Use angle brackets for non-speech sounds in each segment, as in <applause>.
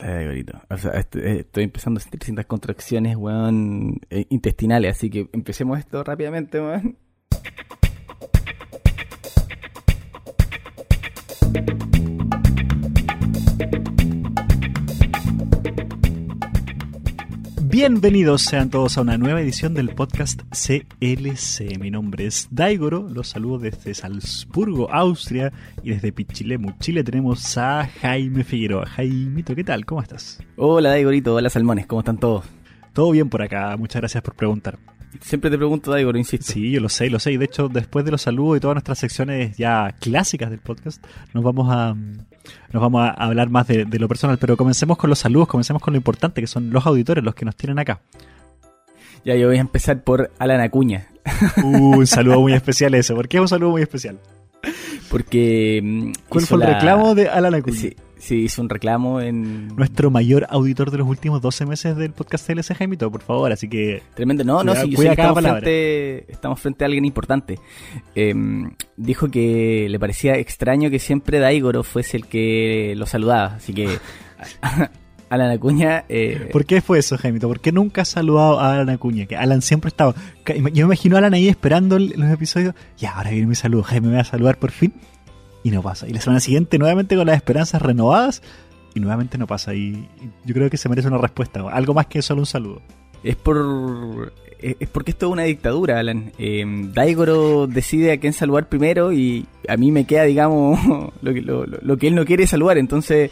Eh, estoy empezando a sentir ciertas contracciones, weón, eh, intestinales, así que empecemos esto rápidamente, weón. Bienvenidos sean todos a una nueva edición del podcast CLC. Mi nombre es Daigoro, los saludo desde Salzburgo, Austria, y desde Pichilemu, Chile tenemos a Jaime Figueroa. Jaimito, ¿qué tal? ¿Cómo estás? Hola, Daigorito, hola, Salmones, ¿cómo están todos? Todo bien por acá, muchas gracias por preguntar. Siempre te pregunto, Daigoro, insisto. Sí, yo lo sé, lo sé, y de hecho después de los saludos y todas nuestras secciones ya clásicas del podcast, nos vamos a, nos vamos a hablar más de, de lo personal, pero comencemos con los saludos, comencemos con lo importante, que son los auditores, los que nos tienen acá. Ya, yo voy a empezar por Alan Acuña, Uh, un <laughs> saludo muy especial ese. ¿Por qué es un saludo muy especial? porque... mm, ¿Cuál fue el la- reclamo de Alan Acuña? Sí, sí, hizo un reclamo en... Nuestro mayor auditor de los últimos 12 meses del podcast CLC, Jaimito, por favor. Así que Tremendo, no, no, sí, yo sé estamos palabra. frente, estamos frente a alguien importante. Eh, dijo que le parecía extraño que siempre Daigoro fuese el que lo saludaba, así que <laughs> Alan Acuña, eh, ¿por qué fue eso, Jaimito? ¿Por qué nunca has saludado a Alan Acuña? Que Alan siempre estaba. Yo me imagino a Alan ahí esperando los episodios. Y ahora viene mi saludo. Jaime me va a saludar por fin. Y no pasa. Y la semana siguiente, nuevamente con las esperanzas renovadas. Y nuevamente no pasa. Y yo creo que se merece una respuesta. Algo más que solo un saludo. es por es porque esto es una dictadura, Alan. Eh, Daigoro decide a quién saludar primero y a mí me queda, digamos, <laughs> lo que, él no quiere saludar. Entonces,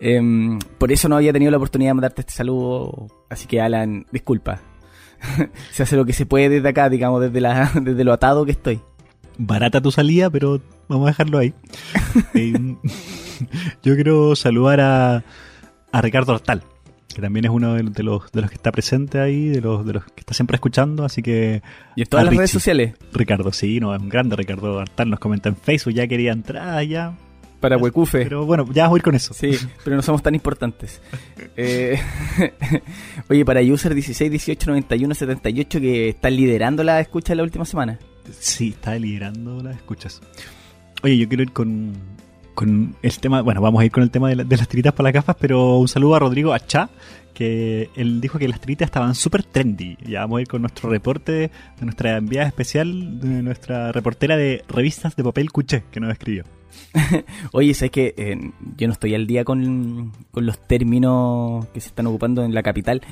eh, por eso no había tenido la oportunidad de mandarte este saludo. Así que, Alan, disculpa. <laughs> se hace lo que se puede desde acá, digamos, desde, la, <laughs> desde lo atado que estoy. Barata tu salida, pero vamos a dejarlo ahí. <laughs> Eh, yo quiero saludar a, a Ricardo Hortal, que también es uno de, de los, de los que está presente ahí, de los, de los que está siempre escuchando, así que Y en todas las Richie. redes sociales, Ricardo, sí, no, es un grande Ricardo Hortal, nos comenta en Facebook, ya quería entrar ya, para Huecufe. pero bueno, ya vamos a ir con eso. Sí, pero no somos tan importantes. <laughs> Eh, <laughs> oye, para User 16, 18, 91, 78, que están liderando la escucha de la última semana. Sí, está liderando las escuchas. Oye, yo quiero ir con, con el tema, bueno, vamos a ir con el tema de, la- de las tiritas para las gafas, pero un saludo a Rodrigo Achá, que él dijo que las tiritas estaban súper trendy. Ya vamos a ir con nuestro reporte de nuestra enviada especial, de nuestra reportera de revistas de papel Cuché, que nos escribió. <laughs> Oye, ¿sabes que eh, yo no estoy al día con, con los términos que se están ocupando en la capital?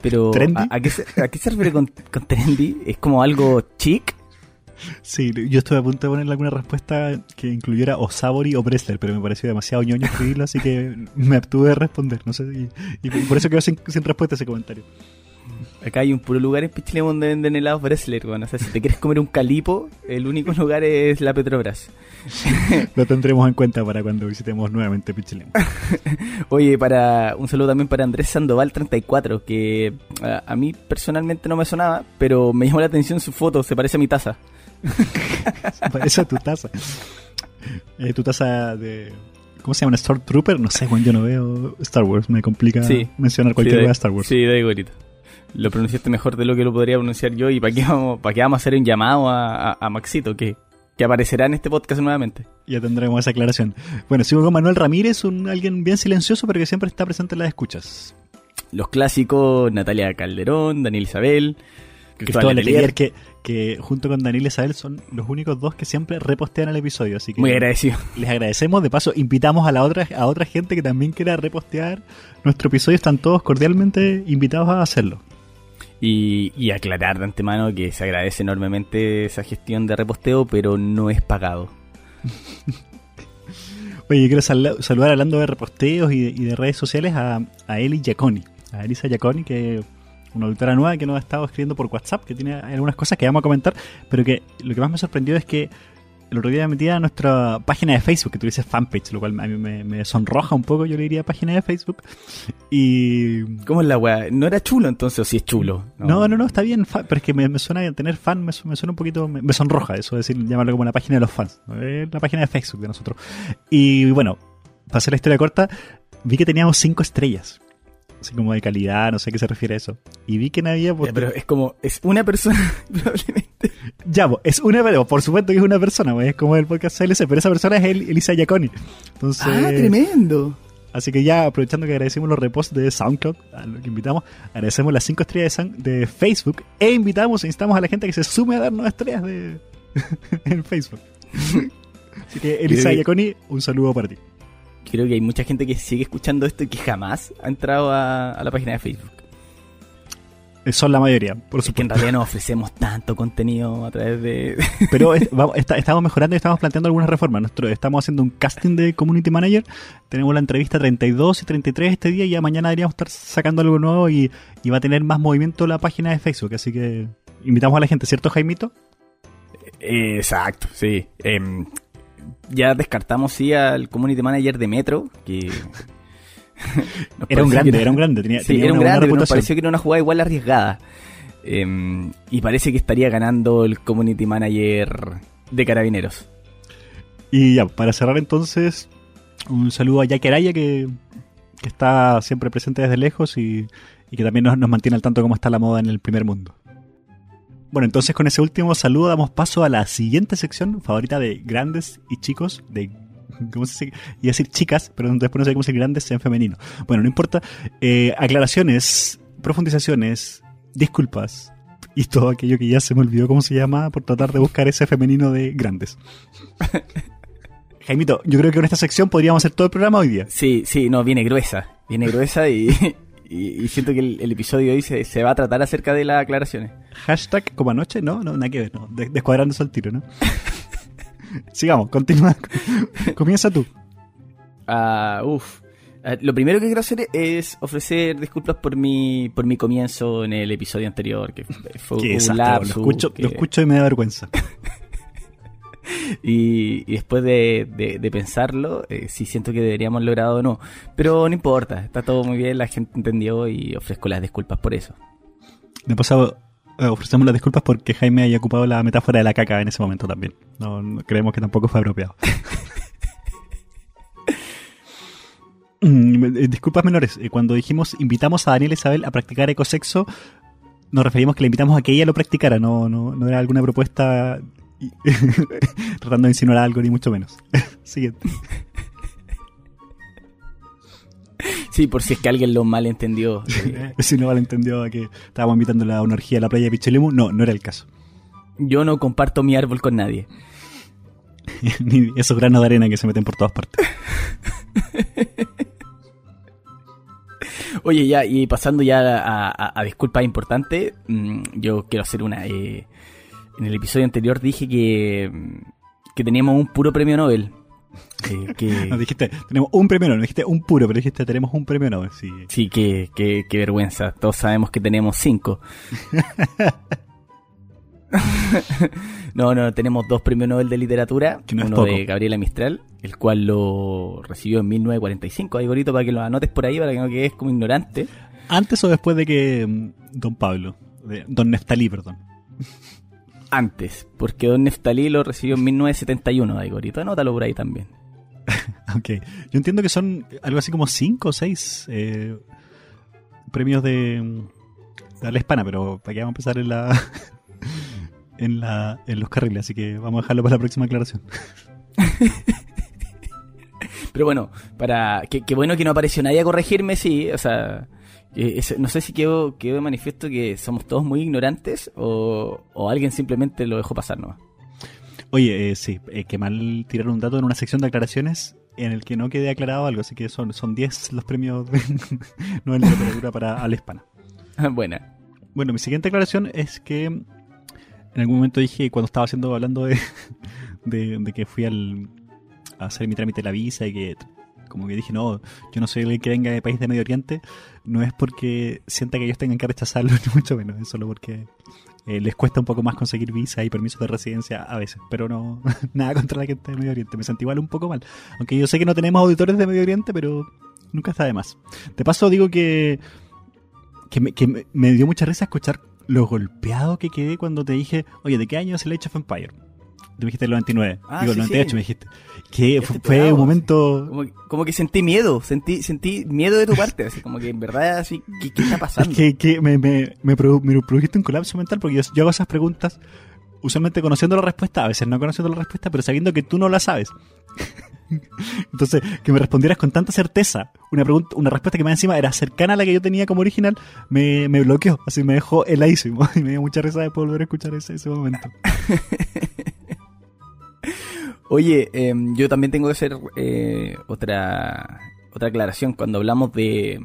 Pero, ¿Trendy? ¿a, a qué, se, a qué se refiere con, con trendy? ¿Es como algo chic? Sí, yo estuve a punto de ponerle alguna respuesta que incluyera o Sabori o Bresler, pero me pareció demasiado ñoño escribirlo, así que me abstuve de responder. No sé, y, y por eso quedó sin, sin respuesta ese comentario. Acá hay un puro lugar en Pichilemu donde venden helados Bresler, bueno. O sea, si te quieres comer un calipo, el único lugar es la Petrobras. <laughs> Lo tendremos en cuenta para cuando visitemos nuevamente Pichilemu. <laughs> Oye, para un saludo también para Andrés Sandoval 34, que a, a mí personalmente no me sonaba, pero me llamó la atención su foto, se parece a mi taza. <laughs> Parece tu taza. Eh, tu taza de. ¿Cómo se llama? ¿Un Stormtrooper? No sé, bueno, yo no veo Star Wars. Me complica Sí. mencionar cualquier Sí, de- Star Wars. Sí, de gorito. Lo pronunciaste mejor de lo que lo podría pronunciar yo y para qué vamos, para qué vamos a hacer un llamado a, a- a Maxito, que, que aparecerá en este podcast nuevamente. Ya tendremos esa aclaración. Bueno, sigo con Manuel Ramírez, un alguien bien silencioso, pero que siempre está presente en las escuchas. Los clásicos, Natalia Calderón, Daniel Isabel, Cristóbal Letelier, que, que junto con Daniel Isabel son los únicos dos que siempre repostean el episodio. Así que Muy agradecido. les agradecemos. De paso, invitamos a la otra, a otra gente que también quiera repostear nuestro episodio. Están todos cordialmente invitados a hacerlo. Y, y aclarar de antemano que se agradece enormemente esa gestión de reposteo, pero no es pagado. <laughs> Oye, yo quiero sal- saludar hablando de reposteos y de, y de redes sociales a, a Eli Giaconi, a Elisa Giaconi, que una auditora nueva que nos ha estado escribiendo por WhatsApp, que tiene algunas cosas que vamos a comentar, pero que lo que más me sorprendió es que el otro día metida a nuestra página de Facebook, que tú dices fanpage, lo cual a mí me, me sonroja un poco, yo le diría página de Facebook. Y... ¿Cómo es la weá? ¿No era chulo entonces o sí es chulo? No, no, no, está bien, pero es que me, me suena tener fan, me, su- me suena un poquito, me, sonroja eso, decir, llamarlo como la página de los fans, ¿no? Es la página de Facebook de nosotros. Y bueno, para hacer la historia corta, vi que teníamos cinco estrellas, así como de calidad, no sé a qué se refiere a eso. Y vi que no había... Ya, pero es como, es una persona <laughs> probablemente. Ya, es una, por supuesto que es una persona, es como el podcast CLC, pero esa persona es el, Elisa Giaconi. Entonces, Ah, tremendo. Así que ya aprovechando que agradecemos los reposts de SoundCloud, a los que invitamos, agradecemos las 5 estrellas de, Facebook e invitamos e instamos a la gente a que se sume a darnos estrellas de <laughs> en Facebook. Así que <laughs> Elisa Creo que- Iaconi, un saludo para ti. Creo que hay mucha gente que sigue escuchando esto y que jamás ha entrado a, a la página de Facebook. Eh, Son la mayoría, por Es que en supuesto. realidad nos ofrecemos tanto contenido a través de... <laughs> Pero es- vamos- está- estamos mejorando y estamos planteando algunas reformas. Nosotros estamos haciendo un casting de Community Manager. Tenemos la entrevista 32 y 33 este día y ya mañana deberíamos estar sacando algo nuevo y, y va a tener más movimiento la página de Facebook. Así que invitamos a la gente, ¿cierto, Jaimito? Exacto, sí. Em, ya descartamos sí al community manager de Metro, que... <laughs> Era un grande, era un grande. Tenía, Sí, tenía era un grande, pero nos pareció que era una jugada igual arriesgada. Em, y parece que estaría ganando el community manager de Carabineros. Y ya, para cerrar entonces, un saludo a Jackie Araya que, que está siempre presente desde lejos y, y que también nos, nos mantiene al tanto de cómo está la moda en el primer mundo. Bueno, entonces con ese último saludo damos paso a la siguiente sección favorita de grandes y chicos, de... ¿Cómo se dice? Iba a decir chicas, pero después no sé cómo se dice grandes en femenino. Bueno, no importa. Eh, aclaraciones, profundizaciones, disculpas y todo aquello que ya se me olvidó cómo se llama por tratar de buscar ese femenino de grandes. <laughs> Jaimito, yo creo que con esta sección podríamos hacer todo el programa hoy día. Sí, sí, no, viene gruesa. Viene gruesa y, <laughs> y, y siento que el, el episodio hoy se, se va a tratar acerca de las aclaraciones. Hashtag como anoche, no, no, nada que ver, no. Des- Descuadrándose al tiro, ¿no? <laughs> Sigamos, continúa. <laughs> Comienza tú. Ah, uf. Ah, lo primero que quiero hacer es ofrecer disculpas por mi por mi comienzo en el episodio anterior, que fue un lapsus, lo, escucho, que- lo escucho y me da vergüenza. Y, y después de, de- de pensarlo, eh, sí siento que deberíamos logrado o no. Pero no importa, está todo muy bien, la gente entendió y ofrezco las disculpas por eso. De pasado, eh, ofrecemos las disculpas porque Jaime haya ocupado la metáfora de la caca en ese momento también. No, no- creemos que tampoco fue apropiado. <laughs> Mm, Disculpas menores, eh, cuando dijimos invitamos a Daniel Isabel a practicar ecosexo, nos referimos que le invitamos a que ella lo practicara, no, no, no era alguna propuesta y- <laughs> tratando de insinuar algo, ni mucho menos. <laughs> Siguiente. Sí, por si es que alguien lo malentendió. eh, <laughs> si no malentendió a que estábamos invitando a una orgía a la playa de Pichilemu, no, no era el caso. yo no comparto mi árbol con nadie. Ni esos granos de arena que se meten por todas partes. Oye, ya, y pasando ya a, a- a disculpas importantes, mm, yo quiero hacer una. eh, en el episodio anterior dije que, que teníamos un puro premio Nobel. Eh, que, <laughs> Nos dijiste, tenemos un premio Nobel, no dijiste un puro, pero dijiste, tenemos un premio Nobel. Sí. sí, que, que, que vergüenza. Todos sabemos que tenemos cinco. <laughs> no, no, tenemos dos premios Nobel de literatura. No uno de Gabriela Mistral, el cual lo recibió en 1945. Ahí, bonito, para que lo anotes por ahí, para que no quedes como ignorante. ¿Antes o después de que mm, Don Pablo, de- Don Neftalí, perdón? Antes, porque Don Neftalí lo recibió en 1971, ahí, gorito. Anótalo por ahí también. <laughs> Ok. Yo entiendo que son algo así como cinco o seis eh, premios de, de la hispana, pero para que vamos a empezar en la, <laughs> en la en los carriles, así que vamos a dejarlo para la próxima aclaración. <laughs> Pero bueno, para qué qué bueno que no apareció nadie a corregirme, sí, o sea, que es- no sé si quedó, quedó de manifiesto que somos todos muy ignorantes o, o alguien simplemente lo dejó pasar nomás. Oye, eh, sí, eh, qué mal tirar un dato en una sección de aclaraciones en el que no quede aclarado algo, así que son son 10 los premios de <laughs> Nobel de literatura para Ala Hispana. <laughs> Buena. Bueno, mi siguiente aclaración es que en algún momento dije, cuando estaba haciendo, hablando de, <laughs> de, de que fui al, a hacer mi trámite de la visa y que como que dije, no, yo no soy el que venga de país de Medio Oriente, no es porque sienta que ellos tengan que rechazarlo, <laughs> ni mucho menos, es solo porque eh, les cuesta un poco más conseguir visa y permisos de residencia a veces, pero no, <laughs> nada contra la gente de Medio Oriente, me sentí igual un poco mal, aunque yo sé que no tenemos auditores de Medio Oriente, pero nunca está de más. De paso digo que que me, dio mucha risa escuchar lo golpeado que quedé cuando te dije, oye, ¿de qué año es el Age of Empire? Tú me dijiste el 99. Ah, Digo, el sí, 98 sí. me dijiste. Que Ya fue, un momento... Como, como que sentí miedo, sentí, sentí miedo de tu parte, así como que en verdad, así, ¿qué, qué está pasando? que, que me, me, me, produ- me produjiste un colapso mental porque yo, yo hago esas preguntas usualmente conociendo la respuesta, a veces no conociendo la respuesta, pero sabiendo que tú no la sabes. <laughs> Entonces, que me respondieras con tanta certeza, una pregunta, una respuesta que más encima era cercana a la que yo tenía como original, me, me bloqueó, así me dejó heladísimo. <laughs> Y me dio mucha risa de volver a escuchar ese, ese momento. <laughs> Oye, eh, yo también tengo que hacer eh, otra otra aclaración cuando hablamos de,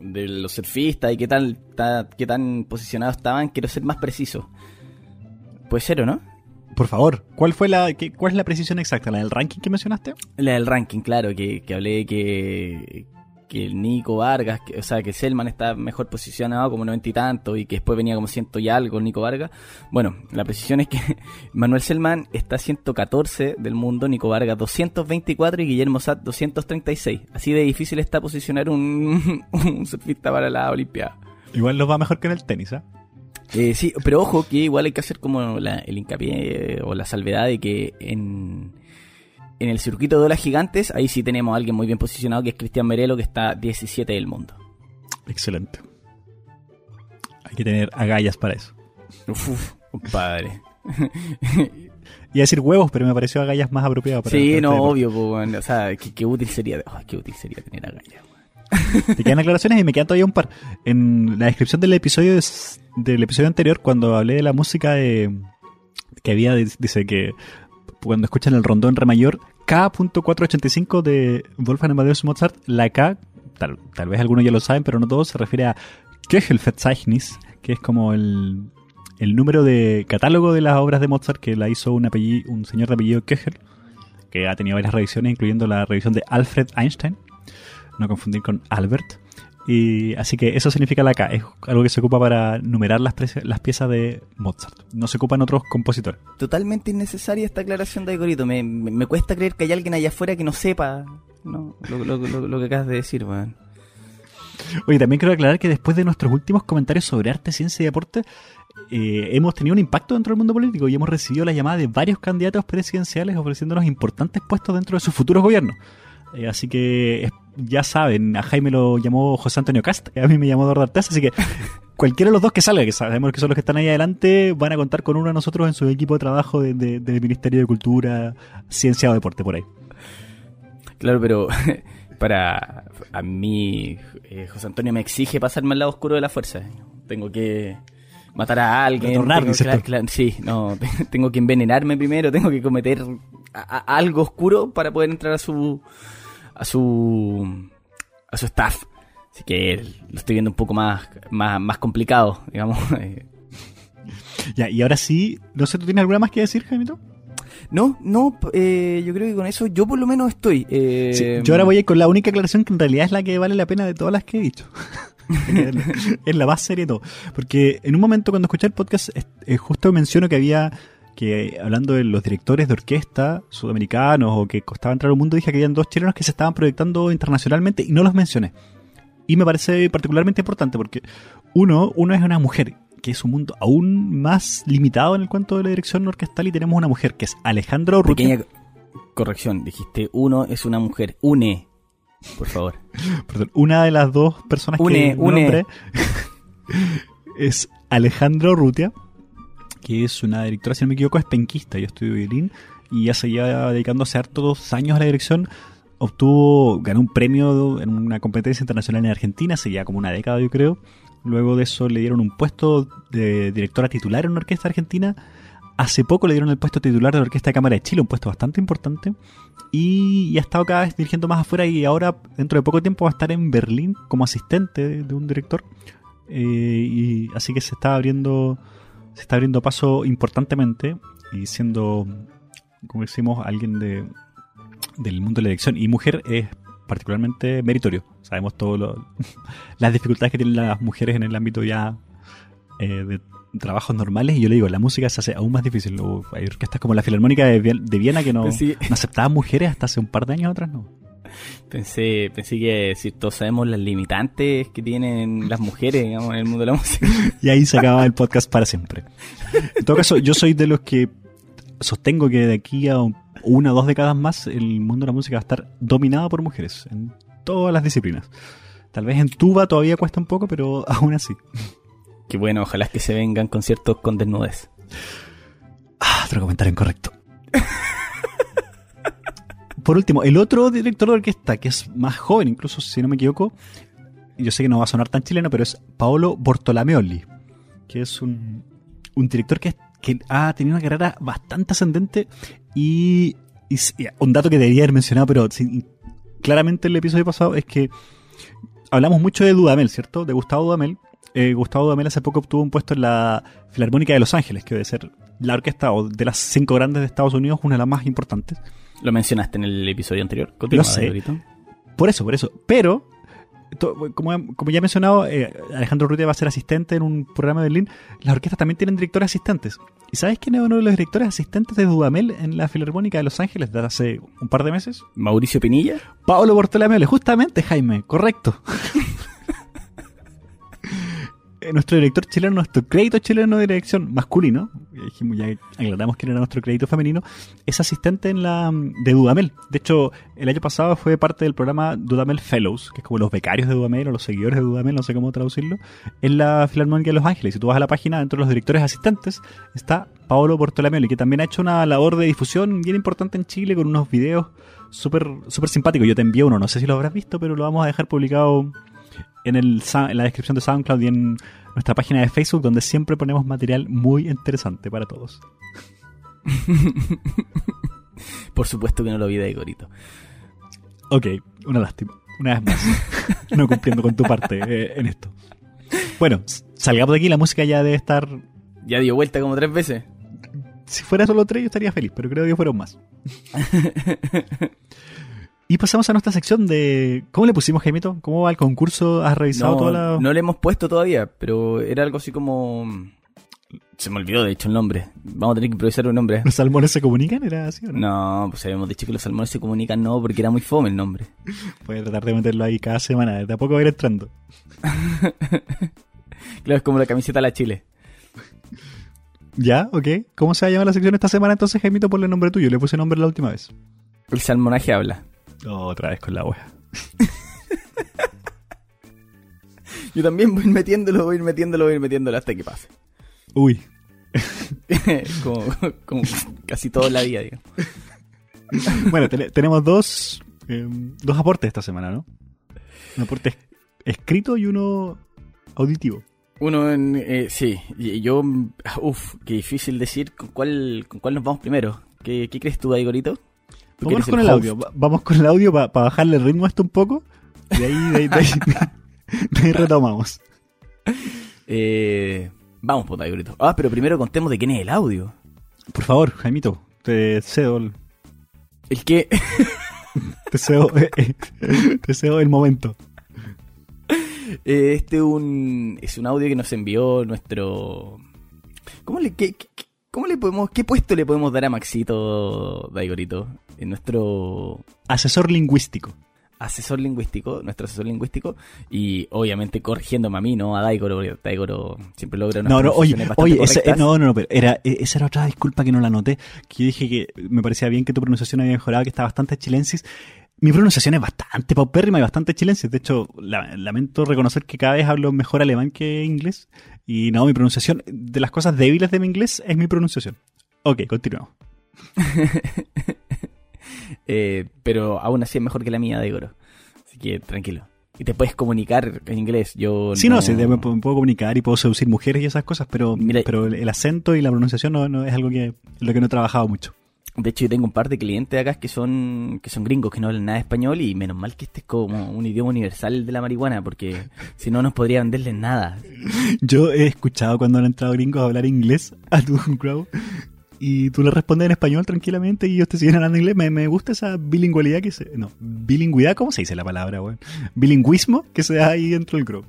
de los surfistas y qué tal ta, qué tan posicionados estaban, quiero ser más preciso. Puede ser o no? Por favor, ¿cuál fue la qué, cuál es la precisión exacta? ¿La del ranking que mencionaste? La del ranking, claro, que, que hablé que que el Nico Vargas, que, o sea, que Selman está mejor posicionado como noventa y tanto y que después venía como ciento y algo el Nico Vargas. Bueno, la precisión es que <laughs> Manuel Selman está 114 del mundo, Nico Vargas 224 y Guillermo Sat 236. Así de difícil está posicionar un, <laughs> un surfista para la Olimpiada. Igual lo va mejor que en el tenis, ¿eh? Eh, sí, pero ojo que igual hay que hacer como la, el hincapié o la salvedad de que en, en el circuito de olas gigantes, ahí sí tenemos a alguien muy bien posicionado, que es Cristian Merelo, que está 17 del mundo. Excelente. Hay que tener agallas para eso. Uf, compadre. <laughs> Iba a decir huevos, pero me pareció agallas más apropiado para Sí, no, obvio, pues, bueno, o sea, qué, qué útil sería, oh, qué útil sería tener agallas. Te quedan aclaraciones y me quedan todavía un par. En la descripción del episodio es- del episodio anterior, cuando hablé de la música de, que había, dice que cuando escuchan el rondón re mayor, K.485 de Wolfgang Amadeus Mozart, la K, tal, tal vez algunos ya lo saben, pero no todos, se refiere a Köchelverzeichnis, que es como el, el número de catálogo de las obras de Mozart que la hizo un, apellido, un señor de apellido Köchel, que ha tenido varias revisiones, incluyendo la revisión de Alfred Einstein no confundir con Albert. Y así que eso significa la K, es algo que se ocupa para numerar las, piezas de Mozart. No se ocupan otros compositores. Totalmente innecesaria esta aclaración de Igorito. Me, me, me cuesta creer que hay alguien allá afuera que no sepa ¿no? lo, lo- lo- lo que acabas de decir, weón. Oye, también quiero aclarar que después de nuestros últimos comentarios sobre arte, ciencia y deporte, eh, hemos tenido un impacto dentro del mundo político y hemos recibido la llamada de varios candidatos presidenciales ofreciéndonos importantes puestos dentro de sus futuros gobiernos. Eh, así que ya saben, a Jaime lo llamó José Antonio Cast, <laughs> a mí me llamó Eduardo Artés, así que <laughs> cualquiera de los dos que salga, que sabemos que son los que están ahí adelante, van a contar con uno de nosotros en su equipo de trabajo de- de- del Ministerio de Cultura, Ciencia o Deporte, por ahí. Claro, pero <laughs> para a mí eh, José Antonio me exige pasarme al lado oscuro de la fuerza. Tengo que matar a alguien. Retornar, tengo- dices cla- tú. cla- sí, no, tengo que envenenarme primero, tengo que cometer a- a- algo oscuro para poder entrar a su a su a su staff. Así que lo estoy viendo un poco más más, más complicado, <laughs> digamos. Ya, y ahora sí, no sé, ¿tú tienes alguna más que decir, Jaimito? No, no, eh, yo creo que con eso yo por lo menos estoy. eh, Sí, yo ahora voy a ir con la única aclaración que en realidad es la que vale la pena de todas las que he dicho. <laughs> es la más seria de todo. Porque en un momento cuando escuché el podcast, eh, justo menciono que había, que hablando de los directores de orquesta sudamericanos o que costaba entrar al mundo, dije que habían dos chilenos que se estaban proyectando internacionalmente y no los mencioné. Y me parece particularmente importante porque uno, uno es una mujer, que es un mundo aún más limitado en el cuanto de la dirección orquestal y tenemos una mujer que es Alejandra Urrutia. Pequeña corrección, dijiste uno es una mujer, une, por favor. <laughs> Perdón, una de las dos personas Une, que une. nombré <laughs> es Alejandro Rutia, que es una directora, si no me equivoco, es penquista. Yo estudio violín y ya se lleva dedicándose hartos años a la dirección. Obtuvo, ganó un premio en una competencia internacional en Argentina, ya como una década, yo creo. Luego de eso le dieron un puesto de directora titular en una orquesta argentina. Hace poco le dieron el puesto titular de Orquesta de Cámara de Chile, un puesto bastante importante. Y, ha estado cada vez dirigiendo más afuera y ahora, dentro de poco tiempo, va a estar en Berlín como asistente de, de un director. Eh, y así que se está abriendo se está abriendo paso importantemente y siendo, como decimos, alguien de, del mundo de la elección. Y mujer es particularmente meritorio. Sabemos todas <laughs> las dificultades que tienen las mujeres en el ámbito ya eh, de trabajos normales. Y yo le digo, la música se hace aún más difícil. Luego, Hay orquestas como la Filarmónica de, de Viena que no, Pensé, no aceptaban mujeres hasta hace un par de años atrás, ¿no? Pensé, pensé que si todos sabemos las limitantes que tienen las mujeres, digamos, en el mundo de la música. <laughs> Y ahí se acaba el podcast para siempre. En todo caso, yo soy de los que sostengo que de aquí a una o dos décadas más el mundo de la música va a estar dominado por mujeres en todas las disciplinas. Tal vez en tuba todavía cuesta un poco, pero <laughs> aún así. Que bueno, ojalá es que se vengan conciertos con desnudez. Ah, otro comentario incorrecto. <laughs> por último, el otro director de orquesta, que es más joven, incluso si no me equivoco, yo sé que no va a sonar tan chileno, pero es Paolo Bortolameoli, que es un, un director que, que ha tenido una carrera bastante ascendente y, un dato que debería haber mencionado, pero sin- claramente el episodio pasado es que hablamos mucho de Dudamel, ¿cierto? De Gustavo Dudamel. Eh, Gustavo Dudamel hace poco obtuvo un puesto en la Filarmónica de Los Ángeles, que debe ser la orquesta o de las cinco grandes de Estados Unidos, una de las más importantes. Lo mencionaste en el episodio anterior. Continúa, Lo sé. Por eso, por eso. Pero, to- como, como ya he mencionado, eh, Alejandro Rutia va a ser asistente en un programa de Berlín. Las orquestas también tienen directores asistentes. ¿Y sabes quién es uno de los directores asistentes de Dudamel en la Filarmónica de Los Ángeles desde hace un par de meses? Mauricio Pinilla. Pablo Bortolameole, justamente, Jaime, correcto. <laughs> Eh, nuestro director chileno, nuestro crédito chileno de dirección masculino, dijimos, ya aclaramos quién era nuestro crédito femenino, es asistente en la de Dudamel. De hecho, el año pasado fue parte del programa Dudamel Fellows, que es como los becarios de Dudamel o los seguidores de Dudamel, no sé cómo traducirlo, en la Filarmónica de Los Ángeles. Si tú vas a la página, dentro de los directores asistentes, está Paolo Bortolameoli, que también ha hecho una labor de difusión bien importante en Chile con unos videos súper súper simpáticos. Yo te envié uno, no sé si lo habrás visto, pero lo vamos a dejar publicado en, el, en la descripción de SoundCloud y en nuestra página de Facebook, donde siempre ponemos material muy interesante para todos. <laughs> Por supuesto que no lo vi Daigorito. Ok, una lástima. Una vez más. <laughs> no cumpliendo con tu parte eh, en esto. Bueno, salgamos de aquí. La música ya debe estar. Ya dio vuelta como tres veces. Si fuera solo tres, yo estaría feliz, pero creo que fueron más. <laughs> y pasamos a nuestra sección de. ¿Cómo le pusimos, Jaimito? ¿Cómo va el concurso? ¿Has revisado No, toda la.? no le hemos puesto todavía, pero era algo así como... Se me olvidó, de hecho, el nombre. Vamos a tener que improvisar un nombre. ¿Los salmones se comunican? ¿Era así o no? No, pues habíamos dicho que los salmones se comunican, no, porque era muy fome el nombre. <laughs> Voy a tratar de meterlo ahí cada semana. De a poco va a ir entrando. <laughs> Claro, es como la camiseta a la Chile. <laughs> ¿Ya? ¿Ok? ¿Cómo se va a llamar la sección esta semana entonces, Jaimito? Ponle nombre tuyo. Le puse nombre la última vez. El salmonaje habla. Otra vez con la wea. <laughs> Yo también voy metiéndolo, voy metiéndolo, voy metiéndolo hasta que pase. Uy. <laughs> como, como casi toda la vida, digamos. Bueno, te- tenemos dos, eh, dos aportes esta semana, ¿no? Un aporte es- escrito y uno auditivo. Uno en... eh, sí, yo... Uf, qué difícil decir con cuál, con cuál nos vamos primero. ¿Qué, qué crees tú, Daigorito? Eres con el audio. Va- Vamos con el audio para bajarle el ritmo a esto un poco. Y ahí, de ahí, de ahí- de ahí retomamos. <laughs> Eh, vamos, pues, Daigorito. Ah, pero primero contemos de quién es el audio. Por favor, Jaimito, te cedo, el- El que... <laughs> te cedo, eh, eh, te cedo el momento. Eh, este un, es un audio que nos envió nuestro... ¿Cómo le, qué, qué- cómo le podemos, qué puesto le podemos dar a Maxito Daigorito? En nuestro Asesor lingüístico. asesor lingüístico, nuestro asesor lingüístico, y obviamente corrigiéndome a mí, ¿no? A Daigoro, porque Daigoro siempre logra unas No, no, oye, oye, correctas. no, no, no, pero era, e- esa era otra disculpa que no la noté. Que yo dije que me parecía bien que tu pronunciación había mejorado, que está bastante chilensis. Mi pronunciación es bastante paupérrima y bastante chilensis. De hecho, la- lamento reconocer que cada vez hablo mejor alemán que inglés. Y no, mi pronunciación, de las cosas débiles de mi inglés, es mi pronunciación. Ok, continuamos. <laughs> <laughs> Eh, pero aún así es mejor que la mía, Daigoro. Así que tranquilo. Y te puedes comunicar en inglés. Yo Sí, no, sí, me, puedo me puedo comunicar y puedo seducir mujeres y esas cosas, pero, Mira- pero el, el acento y la pronunciación no, no es algo que, lo que no he trabajado mucho. De hecho, yo tengo un par de clientes acá que son que son gringos, que no hablan nada de español y menos mal que este es como un idioma universal de la marihuana, porque <laughs> si no nos podría venderles nada. <laughs> Yo he escuchado cuando han entrado gringos a hablar inglés a tu crowd y tú le respondes en español tranquilamente y ellos te siguen hablando inglés. Me, me gusta esa bilingüalidad que se... No, bilingüidad, ¿cómo se dice la palabra, weón? Bilingüismo que se da ahí dentro del crowd.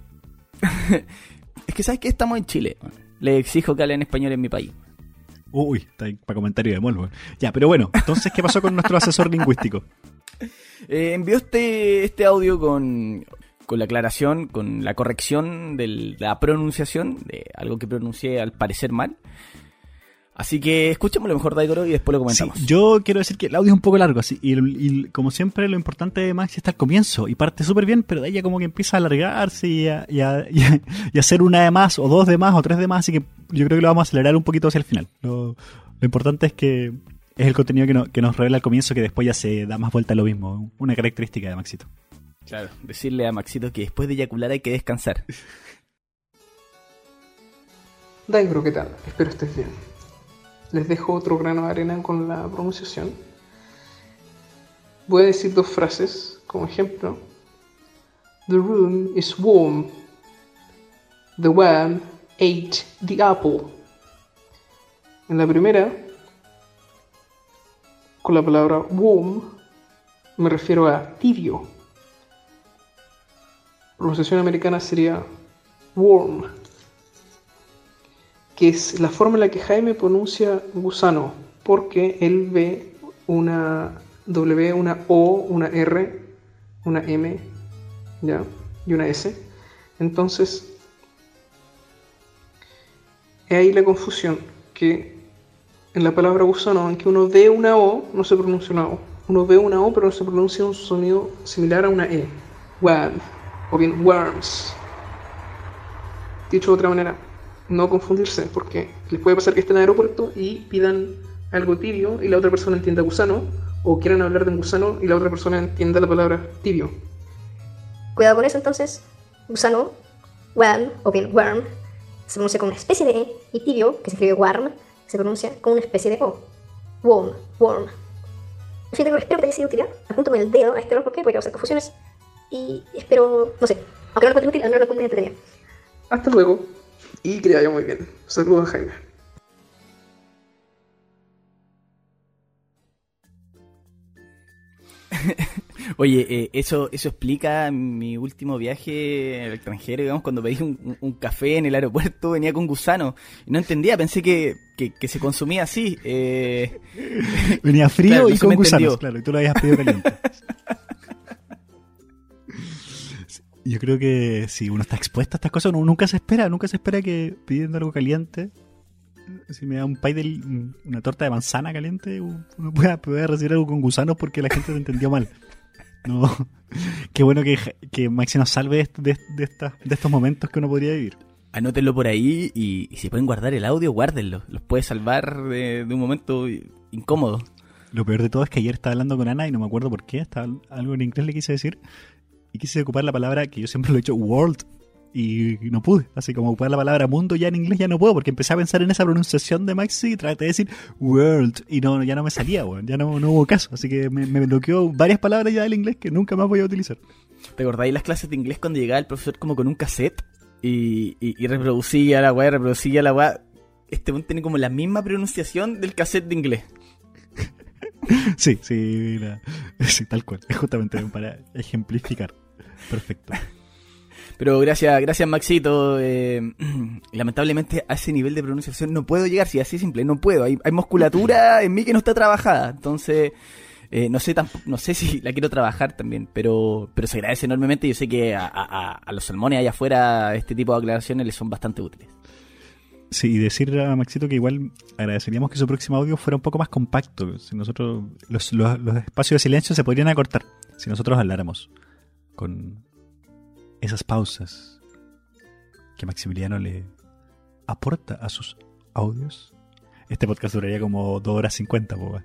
<laughs> Es que sabes que estamos en Chile. Le exijo que hablen español en mi país. Uy, está ahí para comentario de mol, weón. Ya, pero bueno, entonces, ¿qué pasó con nuestro asesor lingüístico? <laughs> Eh, envió este, este audio con, con la aclaración, con la corrección de la pronunciación de algo que pronuncié al parecer mal. Así que escuchémoslo mejor, Daigoro, y después lo Sí, comentamos. yo quiero decir que el audio es un poco largo, así, y, como siempre lo importante de Max está al comienzo, y parte súper bien, pero de ahí ya como que empieza a alargarse y a, y a- <laughs> y a- y a hacer una de más, o dos de más, o tres de más, así que yo creo que lo vamos a acelerar un poquito hacia el final. Lo, lo importante es que es el contenido que, no- que nos revela al comienzo que después ya se da más vuelta a lo mismo. Una característica de Maxito. Claro, decirle a Maxito que después de eyacular hay que descansar. Daigro, ¿qué tal? Espero estés bien. Les dejo otro grano de arena con la pronunciación. Voy a decir dos frases como ejemplo. The room is warm. The worm ate the apple. En la primera, con la palabra warm, me refiero a tibio. Pronunciación americana sería warm que es la forma en la que Jaime pronuncia gusano, porque él ve una W, una O, una R, una M, ¿ya? Y una S. Entonces, es ahí la confusión, que en la palabra gusano, aunque uno ve una O, no se pronuncia una O. Uno ve una O, pero no se pronuncia un sonido similar a una E. Worm, o bien worms. Dicho de otra manera, no confundirse, porque les puede pasar que estén en el aeropuerto y pidan algo tibio y la otra persona entienda gusano, o quieran hablar de un gusano y la otra persona entienda la palabra tibio. Cuidado con eso entonces. Gusano, worm o bien worm, se pronuncia con una especie de E y tibio, que se escribe worm, se pronuncia con una especie de O. Worm, worm. En fin, espero que te haya sido útil. ¿eh? Apunto con el dedo a este error porque puede causar confusiones. Y espero, no sé, aunque no lo encuentre útil, al menos lo encuentre entretenido. Hasta luego y que le vaya muy bien. Saludos, Jaime. <laughs> Oye, eh, eso, eso explica mi último viaje al extranjero, digamos, cuando pedí un, un- café en el aeropuerto, venía con gusano. No entendía, pensé que, que, que se consumía así. Eh, Venía frío Claro, y no con gusanos, entendió. claro, y tú lo habías pedido caliente. <laughs> Yo creo que si uno está expuesto a estas cosas, uno nunca se espera, nunca se espera que pidiendo algo caliente, si me da un pay de una torta de manzana caliente, uno pueda, pueda recibir algo con gusanos porque la gente lo entendió mal. No, <laughs> qué bueno que, que Maxi nos salve de, de, de estas- de estos momentos que uno podría vivir. anótenlo por ahí y, y si pueden guardar el audio, guárdenlo. Los puede salvar de, de un momento incómodo. Lo peor de todo es que ayer estaba hablando con Ana y no me acuerdo por qué, estaba, algo en inglés le quise decir y quise ocupar la palabra que yo siempre lo he hecho world y no pude. Así como ocupar la palabra mundo ya en inglés ya no puedo porque empecé a pensar en esa pronunciación de Maxi y traté de decir world y no ya no me salía, weón, ya no, no hubo caso. Así que me, me bloqueó varias palabras ya del inglés que nunca más voy a utilizar. ¿Te acordáis las clases de inglés cuando llegaba el profesor como con un cassette y, y, y reproducía la weá, reproducía la weá? Este tiene como la misma pronunciación del cassette de inglés. <laughs> Sí, sí, la- <laughs> sí, tal cual. Es justamente para ejemplificar. Perfecto. Pero gracias, gracias Maxito. eh, <clears throat> lamentablemente a ese nivel de pronunciación no puedo llegar, si así es simple, no puedo. Hay, hay musculatura <clears throat> en mí que no está trabajada. Entonces, eh, no sé no sé si <laughs> la quiero trabajar también, pero, pero se agradece enormemente. Yo sé que a, a- a los salmones allá afuera este tipo de aclaraciones les son bastante útiles. Sí, y decir a Maxito que igual agradeceríamos que su próximo audio fuera un poco más compacto. Si nosotros, los, los, los espacios de silencio se podrían acortar si nosotros habláramos con esas pausas que Maximiliano le aporta a sus audios. Este podcast duraría como 2 horas 50, boba.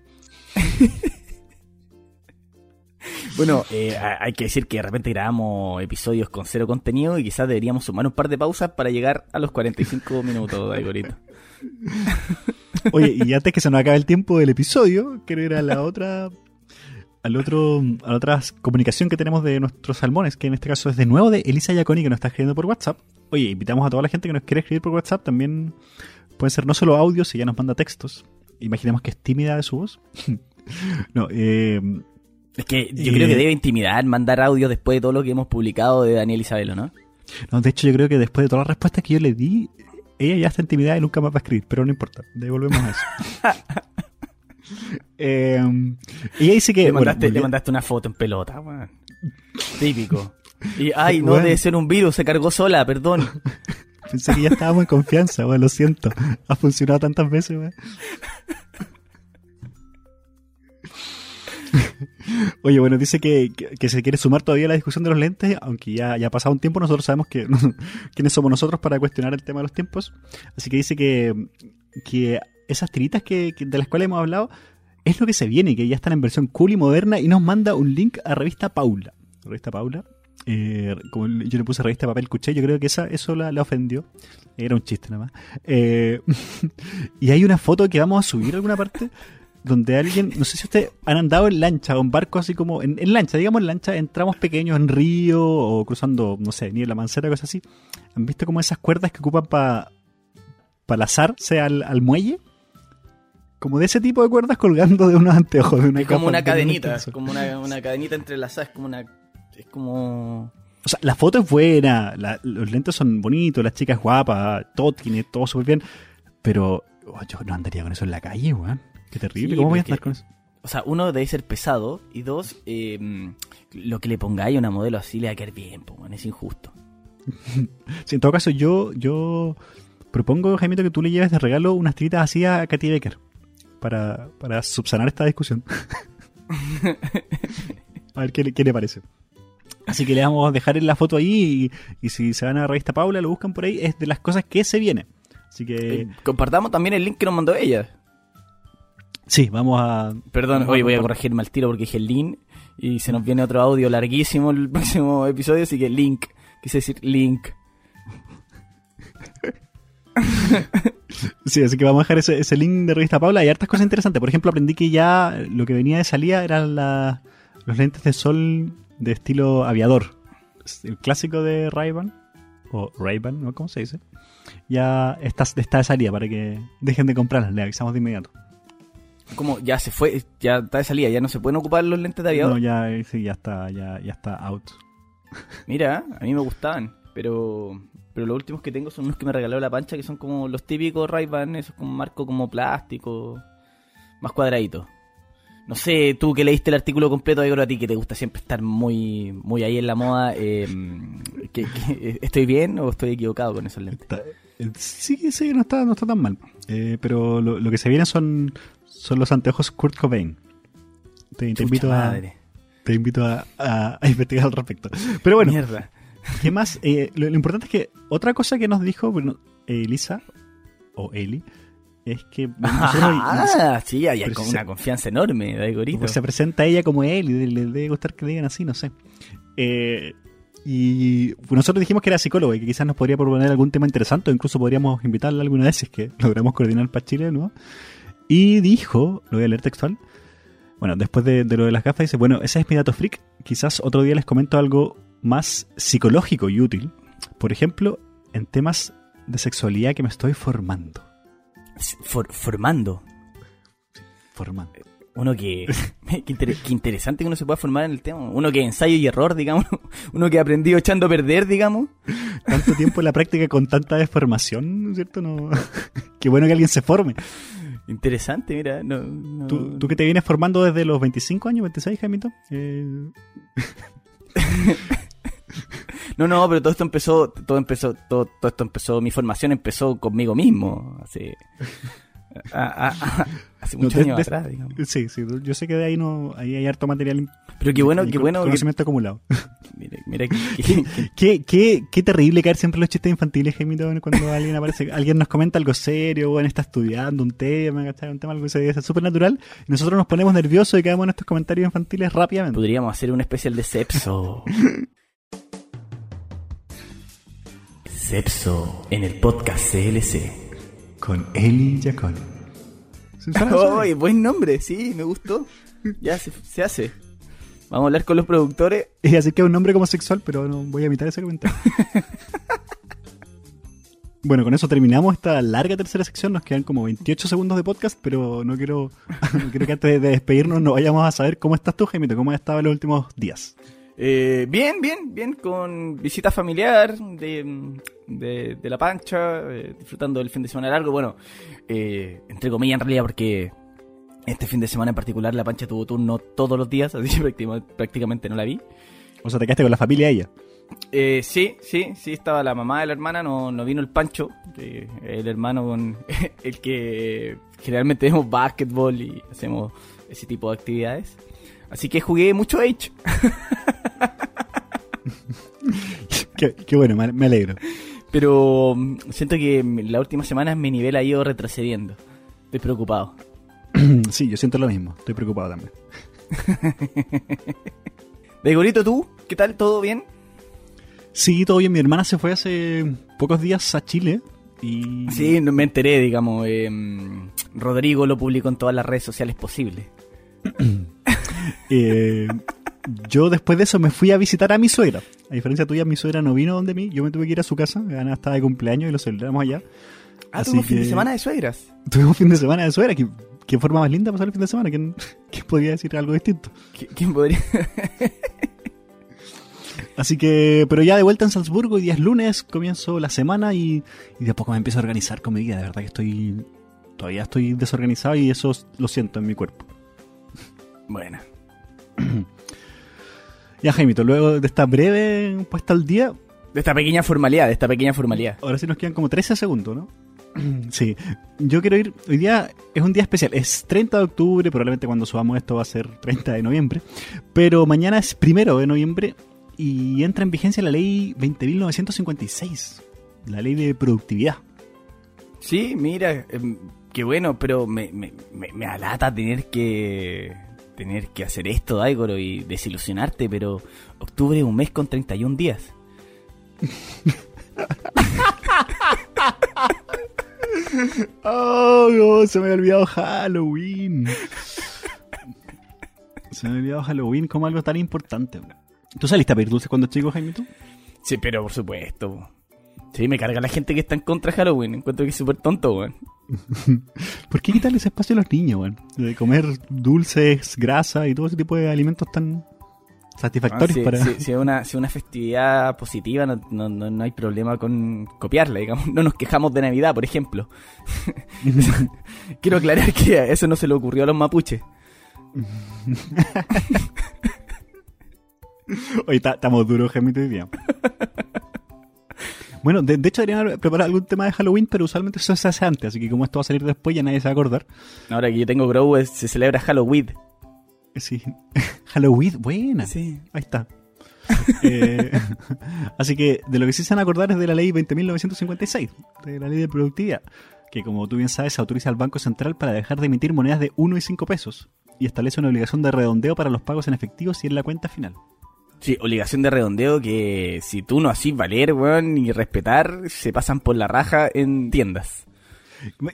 <laughs> Bueno, eh, a- hay que decir que de repente grabamos episodios con cero contenido y quizás deberíamos sumar un par de pausas para llegar a los 45 <laughs> minutos de. Oye, y antes que se nos acabe el tiempo del episodio, quiero ir a la otra. Al otro, a la otra comunicación que tenemos de nuestros salmones, que en este caso es de nuevo de Elisa Yaconi, que nos está escribiendo por WhatsApp. Oye, invitamos a toda la gente que nos quiere escribir por WhatsApp. También pueden ser no solo audios, si ya nos manda textos. Imaginemos que es tímida de su voz. <laughs> no, eh, Es que yo creo que debe intimidar mandar audio después de todo lo que hemos publicado de Daniel Isabelo, ¿no? no, de hecho, yo creo que después de todas las respuestas que yo le di, ella ya está intimidada y nunca más va a escribir, pero no importa, devolvemos a eso. <laughs> Eh, ella dice que. Le bueno, mandaste, le volvió- mandaste una foto en pelota, weón. Típico. Y, <laughs> ay, no, Bueno. debe ser un virus, se cargó sola, perdón. <laughs> Pensé que ya estábamos en confianza, weón, lo siento. Ha funcionado tantas veces, weón. Oye, bueno, dice que, que, se quiere sumar todavía a la discusión de los lentes, aunque ya, ya ha pasado un tiempo, nosotros sabemos que <laughs> quiénes somos nosotros para cuestionar el tema de los tiempos. Así que dice que, que esas tiritas que, de las cuales hemos hablado, es lo que se viene, que ya están en versión cool y moderna y nos manda un link a revista Paula. Revista Paula. eh, yo le puse revista papel cuché, yo creo que esa, eso la, la ofendió. Era un chiste nada más. Eh, <laughs> y hay una foto que vamos a subir a alguna parte donde alguien, no sé si ustedes han andado en lancha o en barco así como, en, en lancha, digamos en lancha, entramos pequeños en río o cruzando, no sé, ni la mancera, cosas así. ¿Han visto como esas cuerdas que ocupan para pa lazarse al, al muelle? Como de ese tipo de cuerdas colgando de unos anteojos. De una Es como una cadenita, intensa. como una, una cadenita entrelazada, es como una... Es como... O sea, la foto es buena, la- los lentes son bonitos, las chicas guapas, todo tiene todo súper bien. Pero oh, yo no andaría con eso en la calle, weón. Qué terrible. Sí, ¿Cómo voy a andar con eso? O sea, uno debe ser pesado y dos, eh, lo que le pongáis a una modelo así le va a quedar bien, po, man, es injusto. <laughs> Sí, en todo caso, yo, yo propongo, Jaimito, que tú le lleves de regalo unas tiritas así a Katy Becker. Para, para subsanar esta discusión. <laughs> a ver qué, le- qué le parece. Así que le vamos a dejar la foto ahí y, y si se van a la revista Paula, lo buscan por ahí, es de las cosas que se viene. Así que Eh, compartamos también el link que nos mandó ella. Sí, vamos a... Perdón, hoy voy a corregirme al tiro porque dije link y se nos viene otro audio larguísimo el <laughs> próximo episodio, así que link, quise decir link. Sí, así que vamos a dejar ese, ese link de revista Paula. Hay hartas cosas interesantes. Por ejemplo, aprendí que ya lo que venía de salida eran la- los lentes de sol de estilo aviador. El clásico de Ray-Ban, o Ray-Ban, ¿no? ¿Cómo se dice? Ya está, está de salida para que dejen de comprarlas. Le avisamos de inmediato. Como ya se fue, ya está de salida, ya no se pueden ocupar los lentes de aviador. No, ya, eh, sí, ya está, ya, ya está out. <laughs> Mira, a mí me gustaban, pero pero los últimos que tengo son unos que me regaló la pancha, que son como los típicos Ray-Ban, esos con marco como plástico, más cuadradito. No sé, tú que leíste el artículo completo de a ti que te gusta siempre estar muy muy ahí en la moda, eh, <laughs> ¿que- que- ¿estoy bien o estoy equivocado con esos lentes? Está- eh, sí, sí, no está, no está tan mal. Eh, pero lo, lo que se viene son, son los anteojos Kurt Cobain. Te, invito a, te invito a, a- a investigar al respecto. Pero bueno, Mierda. ¿qué más? Eh, lo, lo importante es que otra cosa que nos dijo bueno, Elisa, o Eli, es que <laughs> Ah, sí, hay con una confianza enorme de Igorito. pues se presenta ella como le, le debe gustar que le digan así, no sé. Eh, y nosotros dijimos que era psicólogo y que quizás nos podría proponer algún tema interesante o incluso podríamos invitarla alguna vez si es que logramos coordinar para Chile, ¿no? Y dijo, lo voy a leer textual, bueno, después de, de lo de las gafas, dice, bueno, ese es mi dato freak, quizás otro día les comento algo más psicológico y útil. Por ejemplo, en temas de sexualidad que me estoy formando. For- formando. Formando. Uno que, <laughs> qué, inter- qué interesante que uno se pueda formar en el tema. Uno que ensayo y error, digamos. <laughs> Uno que ha aprendido echando a perder, digamos. tanto tiempo en la práctica con tanta deformación, ¿no es cierto? No... <laughs> Qué bueno que alguien se forme. Interesante, mira. No, no- ¿Tú, tú que te vienes formando desde los 25 años, 26, Jaimito? Eh, <laughs> no, no, pero todo esto empezó, todo empezó, todo, todo esto empezó, mi formación empezó conmigo mismo. Hace, a- a- a- hace muchos años de- atrás, digamos. Sí, sí, yo sé que de ahí no ahí hay harto material Pero qué bueno, qué bueno. que- conocimiento acumulado. <laughs> mira, mira que- <laughs> que- Qué, qué, qué terrible caer siempre los chistes infantiles, Jaimito, cuando alguien aparece, <laughs> alguien nos comenta algo serio, bueno, está estudiando un tema. Un tema algo que se es súper natural, y nosotros nos ponemos nerviosos y caemos en estos comentarios infantiles rápidamente. podríamos hacer un especial de Sepso. Sepso en el podcast CLC. Con Eli <laughs> suave. ¡Ay, buen nombre! Sí, me gustó. Ya se, se hace. Vamos a hablar con los productores. <laughs> Es así que un nombre como sexual, pero no voy a imitar ese comentario. <laughs> bueno, con eso terminamos esta larga tercera sección. Nos quedan como 28 segundos de podcast, pero no quiero, no quiero que antes de despedirnos no vayamos a saber cómo estás tú, Jaimito, cómo has estado en los últimos días. Eh, bien, bien, bien, con visita familiar de, de, de La Pancha, eh, disfrutando del fin de semana largo. Bueno, eh, entre comillas en realidad porque este fin de semana en particular La Pancha tuvo turno todos los días, <laughs> así que prácticamente, no la vi. O sea, te quedaste con la familia ella. Eh, sí, sí, sí, estaba la mamá de la hermana, no, no vino el Pancho, el hermano con <laughs> el que generalmente vemos básquetbol y hacemos ese tipo de actividades. Así que jugué mucho Age. <laughs> <laughs> Qué, qué bueno, me, alegro. Pero mm, siento que mm, la última semana mi nivel ha ido retrocediendo. Estoy preocupado. <clears throat> sí, yo siento lo mismo. Estoy preocupado también. <laughs> Daigorito, ¿tú? ¿Qué tal? ¿Todo bien? Sí, todo bien. Mi hermana se fue hace pocos días a Chile y... Sí, me enteré, digamos. eh, Rodrigo lo publicó en todas las redes sociales posibles. <clears throat> Eh, yo después de eso me fui a visitar a mi suegra. A diferencia tuya, mi suegra no vino donde mí. Yo me tuve que ir a su casa. Ana estaba de cumpleaños y lo celebramos allá. Ah, Así tuvimos fin de semana de suegras. Tuvimos fin de semana de suegra. ¿Qué, qué forma más linda pasar el fin de semana? ¿Quién, quién podría decir algo distinto? ¿Qui- ¿Quién podría? <laughs> Así que, pero ya de vuelta en Salzburgo, y día es lunes, comienzo la semana y, y de a poco me empiezo a organizar con mi vida. De verdad que estoy, todavía estoy desorganizado y eso lo siento en mi cuerpo. bueno. <clears throat> Ya, Jaimito, luego de esta breve puesta al día, De esta pequeña formalidad, de esta pequeña formalidad. ahora sí nos quedan como 13 segundos, ¿no? <clears throat> Sí, yo quiero ir, hoy día es un día especial, es 30 de octubre, probablemente cuando subamos esto va a ser 30 de noviembre, pero mañana es primero de noviembre y entra en vigencia la ley 20.956, la ley de productividad. Sí, mira, em, qué bueno, pero me, me, me, me alata tener que tener que hacer esto, Daigoro, y desilusionarte, pero octubre es un mes con 31 días. <laughs> Oh, no, se me había olvidado Halloween. Se me había olvidado Halloween como algo tan importante. ¿Tú saliste a pedir dulces cuando chico, Jaime, tú? Sí, pero por supuesto. Sí, me carga la gente que está en contra de Halloween. Encuentro que es súper tonto, weón. <laughs> ¿Por qué quitarle ese espacio a los niños, weón? De comer dulces, grasa y todo ese tipo de alimentos tan satisfactorios Ah, si, para... si- <laughs> si es una, si una festividad positiva, no, no, no, no hay problema con copiarla, digamos. No nos quejamos de Navidad, por ejemplo. <laughs> Quiero aclarar que eso no se le ocurrió a los mapuches. Hoy ta- estamos duros, Jaime, hoy día. Bueno, de, de hecho deberían haber preparado algún tema de Halloween, pero usualmente eso se hace antes, así que como esto va a salir después ya nadie se va a acordar. Ahora que yo tengo Grow, es- se celebra Halloween. Sí. <laughs> Halloween, buena. Sí. Ahí está. <laughs> Eh, <laughs> así que de lo que sí se van a acordar es de la ley 20.956, de la ley de productividad, que como tú bien sabes autoriza al Banco Central para dejar de emitir monedas de 1 y 5 pesos y establece una obligación de redondeo para los pagos en efectivo y en la cuenta final. Sí, obligación de redondeo que si tú no así valer, weón, y respetar, se pasan por la raja en tiendas.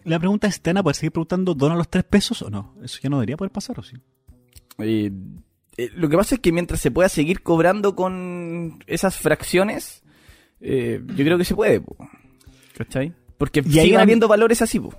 La pregunta es, ¿te van a poder seguir preguntando ¿donan los 3 pesos o no? Eso ya no debería poder pasar, ¿o sí? Eh, eh, lo que pasa es que mientras se pueda seguir cobrando con esas fracciones, eh, yo creo que se puede, po. ¿cachai? Porque Y ahí siguen van- habiendo valores así, po.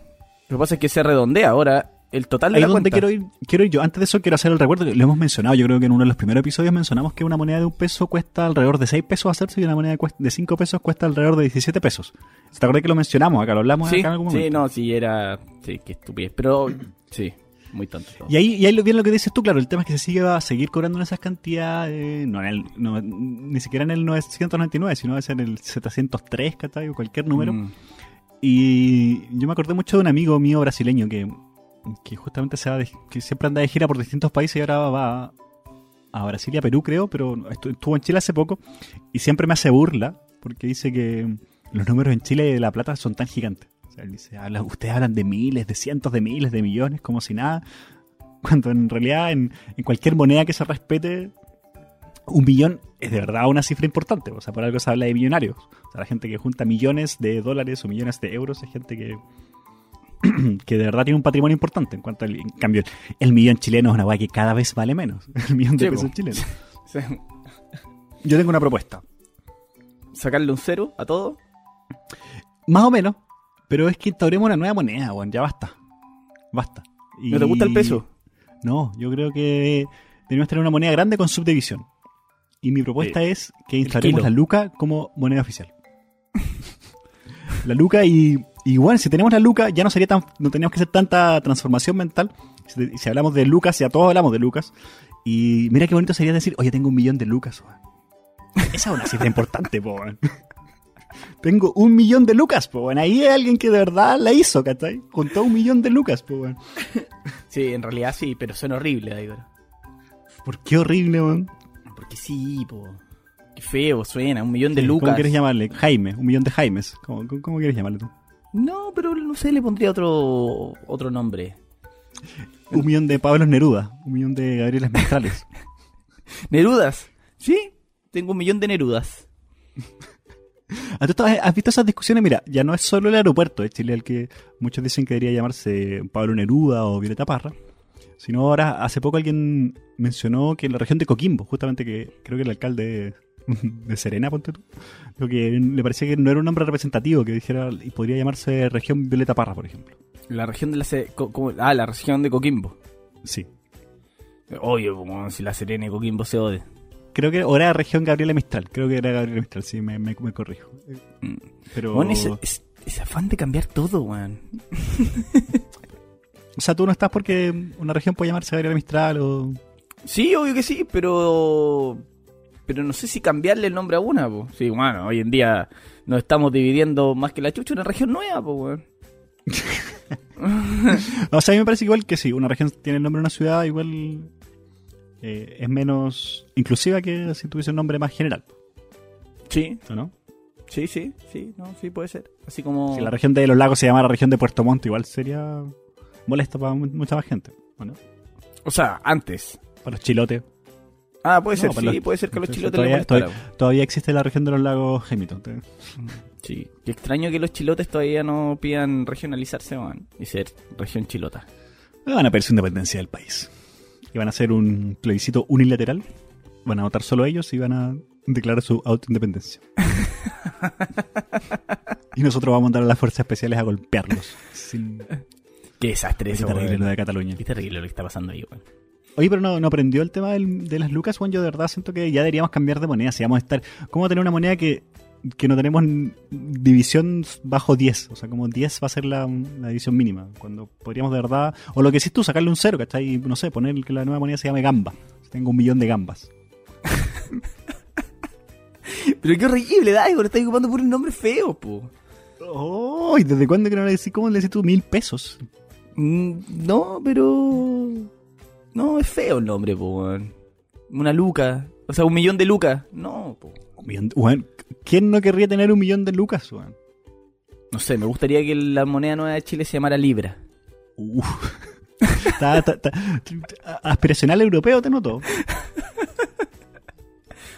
Lo que pasa es que se redondea ahora el total de Ahí la donde cuenta. quiero ir, quiero ir yo. Antes de eso quiero hacer el recuerdo que lo hemos mencionado. Yo creo que en uno de los primeros episodios mencionamos que una moneda de un peso cuesta alrededor de 6 pesos hacerse y una moneda de cuest- de 5 pesos cuesta alrededor de 17 pesos. ¿Te acuerdas que lo mencionamos acá? Lo hablamos Sí, acá en algún sí, momento. no, sí, era... Sí, qué estupidez. Pero, <clears throat> sí, muy tonto. todo. Y ahí, y ahí bien lo que dices tú, claro, el tema es que se sigue va a seguir cobrando en esas cantidades, no, en el, no, ni siquiera en el 999, sino va a ser en el 703, ¿cachai? O cualquier número. Mm. Y yo me acordé mucho de un amigo mío brasileño que, que justamente se va de- que siempre anda de gira por distintos países y ahora va a Brasil y a Perú, creo, pero estu- estuvo en Chile hace poco y siempre me hace burla porque dice que los números en Chile de La Plata son tan gigantes. O sea, él dice, habla- ustedes hablan de miles, de cientos de miles, de millones, como si nada, <laughs> cuando en realidad en, en cualquier moneda que se respete, un millón es de verdad una cifra importante. O sea, por algo se habla de millonarios. O sea, la gente que junta millones de dólares o millones de euros es gente que, <clears throat> que de verdad tiene un patrimonio importante. En cuanto al, en cambio, el millón chileno es una weá que cada vez vale menos. <laughs> El millón de pesos chilenos. <laughs> Yo tengo una propuesta. Sacarle un cero a todo. Más o menos. Pero es que instauremos una nueva moneda, weón. Ya basta. Basta. ¿No te gusta el peso? No, yo creo que tenemos que tener una moneda grande con subdivisión. Y mi propuesta es que instauremos la luca como moneda oficial. La luca y, y bueno, si tenemos la luca ya no sería tan, no tenemos que hacer tanta transformación mental. Si, si hablamos de lucas, ya todos hablamos de lucas. Y mira qué bonito sería decir, oye, tengo un millón de lucas. weón". Esa es una cifra importante, po. <laughs> Tengo un millón de lucas, po. Ahí hay alguien que de verdad la hizo, ¿cachai? Juntó un millón de lucas, po. <laughs> Sí, en realidad sí, pero suena horrible, Daigoro. ¿Por qué horrible, weón? Porque sí, po. Feo suena, un millón de Sí, lucas. ¿Cómo quieres llamarle? Jaime, un millón de Jaimes. ¿Cómo, cómo, cómo quieres llamarle tú? No, pero no sé, le pondría otro otro nombre. Un millón de Pablos Neruda. Un millón de Gabrieles <laughs> Mistrales. Nerudas. ¿Sí? Tengo un millón de Nerudas. Ah, ¿Tú estabas- ¿Has visto esas discusiones? Mira, ya no es solo el aeropuerto de Chile el que muchos dicen que debería llamarse Pablo Neruda o Violeta Parra, sino ahora hace poco alguien mencionó que en la región de Coquimbo, justamente que creo que el alcalde <laughs> de Serena, ponte tú, dijo que le parecía que no era un nombre representativo, que dijera y podría llamarse región Violeta Parra, por ejemplo. La región de la... Co- co- ah, la región de Coquimbo. Sí. Oye, como si la Serena y Coquimbo se ode. Creo que o era región Gabriela Mistral, creo que era Gabriela Mistral, sí, me, me, me corrijo. Mm. Pero, ese, es- afán de cambiar todo, weón. <laughs> o sea, tú no estás porque una región puede llamarse Gabriela Mistral o... Sí, obvio que sí, pero... Pero no sé si cambiarle el nombre a una, po. Sí, bueno, hoy en día nos estamos dividiendo más que la chucha una región nueva, po, weón. <laughs> O sea, a mí me parece igual que sí, una región tiene el nombre de una ciudad, igual eh, es menos inclusiva que si tuviese un nombre más general, Sí, ¿o ¿no? sí, sí, sí, no, sí puede ser. Así como... Si la región de los lagos se llamara región de Puerto Montt, igual sería molesto para mu- mucha más gente, ¿o no? O sea, antes. Para los chilotes. Ah, puede No, ser, para sí, puede ser que a los chilotes todavía, les todavía, todavía existe la región de los lagos Hamilton. Sí, qué extraño que los chilotes todavía no pidan regionalizarse, man, y ser región chilota. Van a pedir su independencia del país. Y van a hacer un plebiscito unilateral. Van a votar solo ellos y van a declarar su autoindependencia. <laughs> y nosotros vamos a mandar a las fuerzas especiales a golpearlos. Sin... Qué desastre Qué eso, terrible weón. lo de Cataluña. Qué terrible lo que está pasando ahí, weón. Oye, pero no, no aprendió el tema del- de las lucas, Juan. Yo de verdad siento que ya deberíamos cambiar de moneda. Si vamos a estar. ¿Cómo tener una moneda que, que no tenemos división bajo 10? O sea, como 10 va a ser la, la división mínima. Cuando podríamos de verdad. O lo que hiciste tú, sacarle un cero, ¿cachai? No sé, poner que la nueva moneda se llame gamba. Tengo un millón de gambas. <laughs> Pero qué horrible, Daigo, le estás ocupando por un nombre feo, po. ¡Oh! ¿y ¿Desde cuándo que no le decís? ¿Cómo le decís tú? Mil pesos. Mm, no, pero... No, es feo el nombre, po, weón. Una luca. O sea, un millón de lucas. No, po. Un millón de- weón, ¿Quién no querría tener un millón de lucas, weón? No sé, me gustaría que la moneda nueva de Chile se llamara Libra. Uf. <laughs> Aspiracional europeo, te noto. <laughs>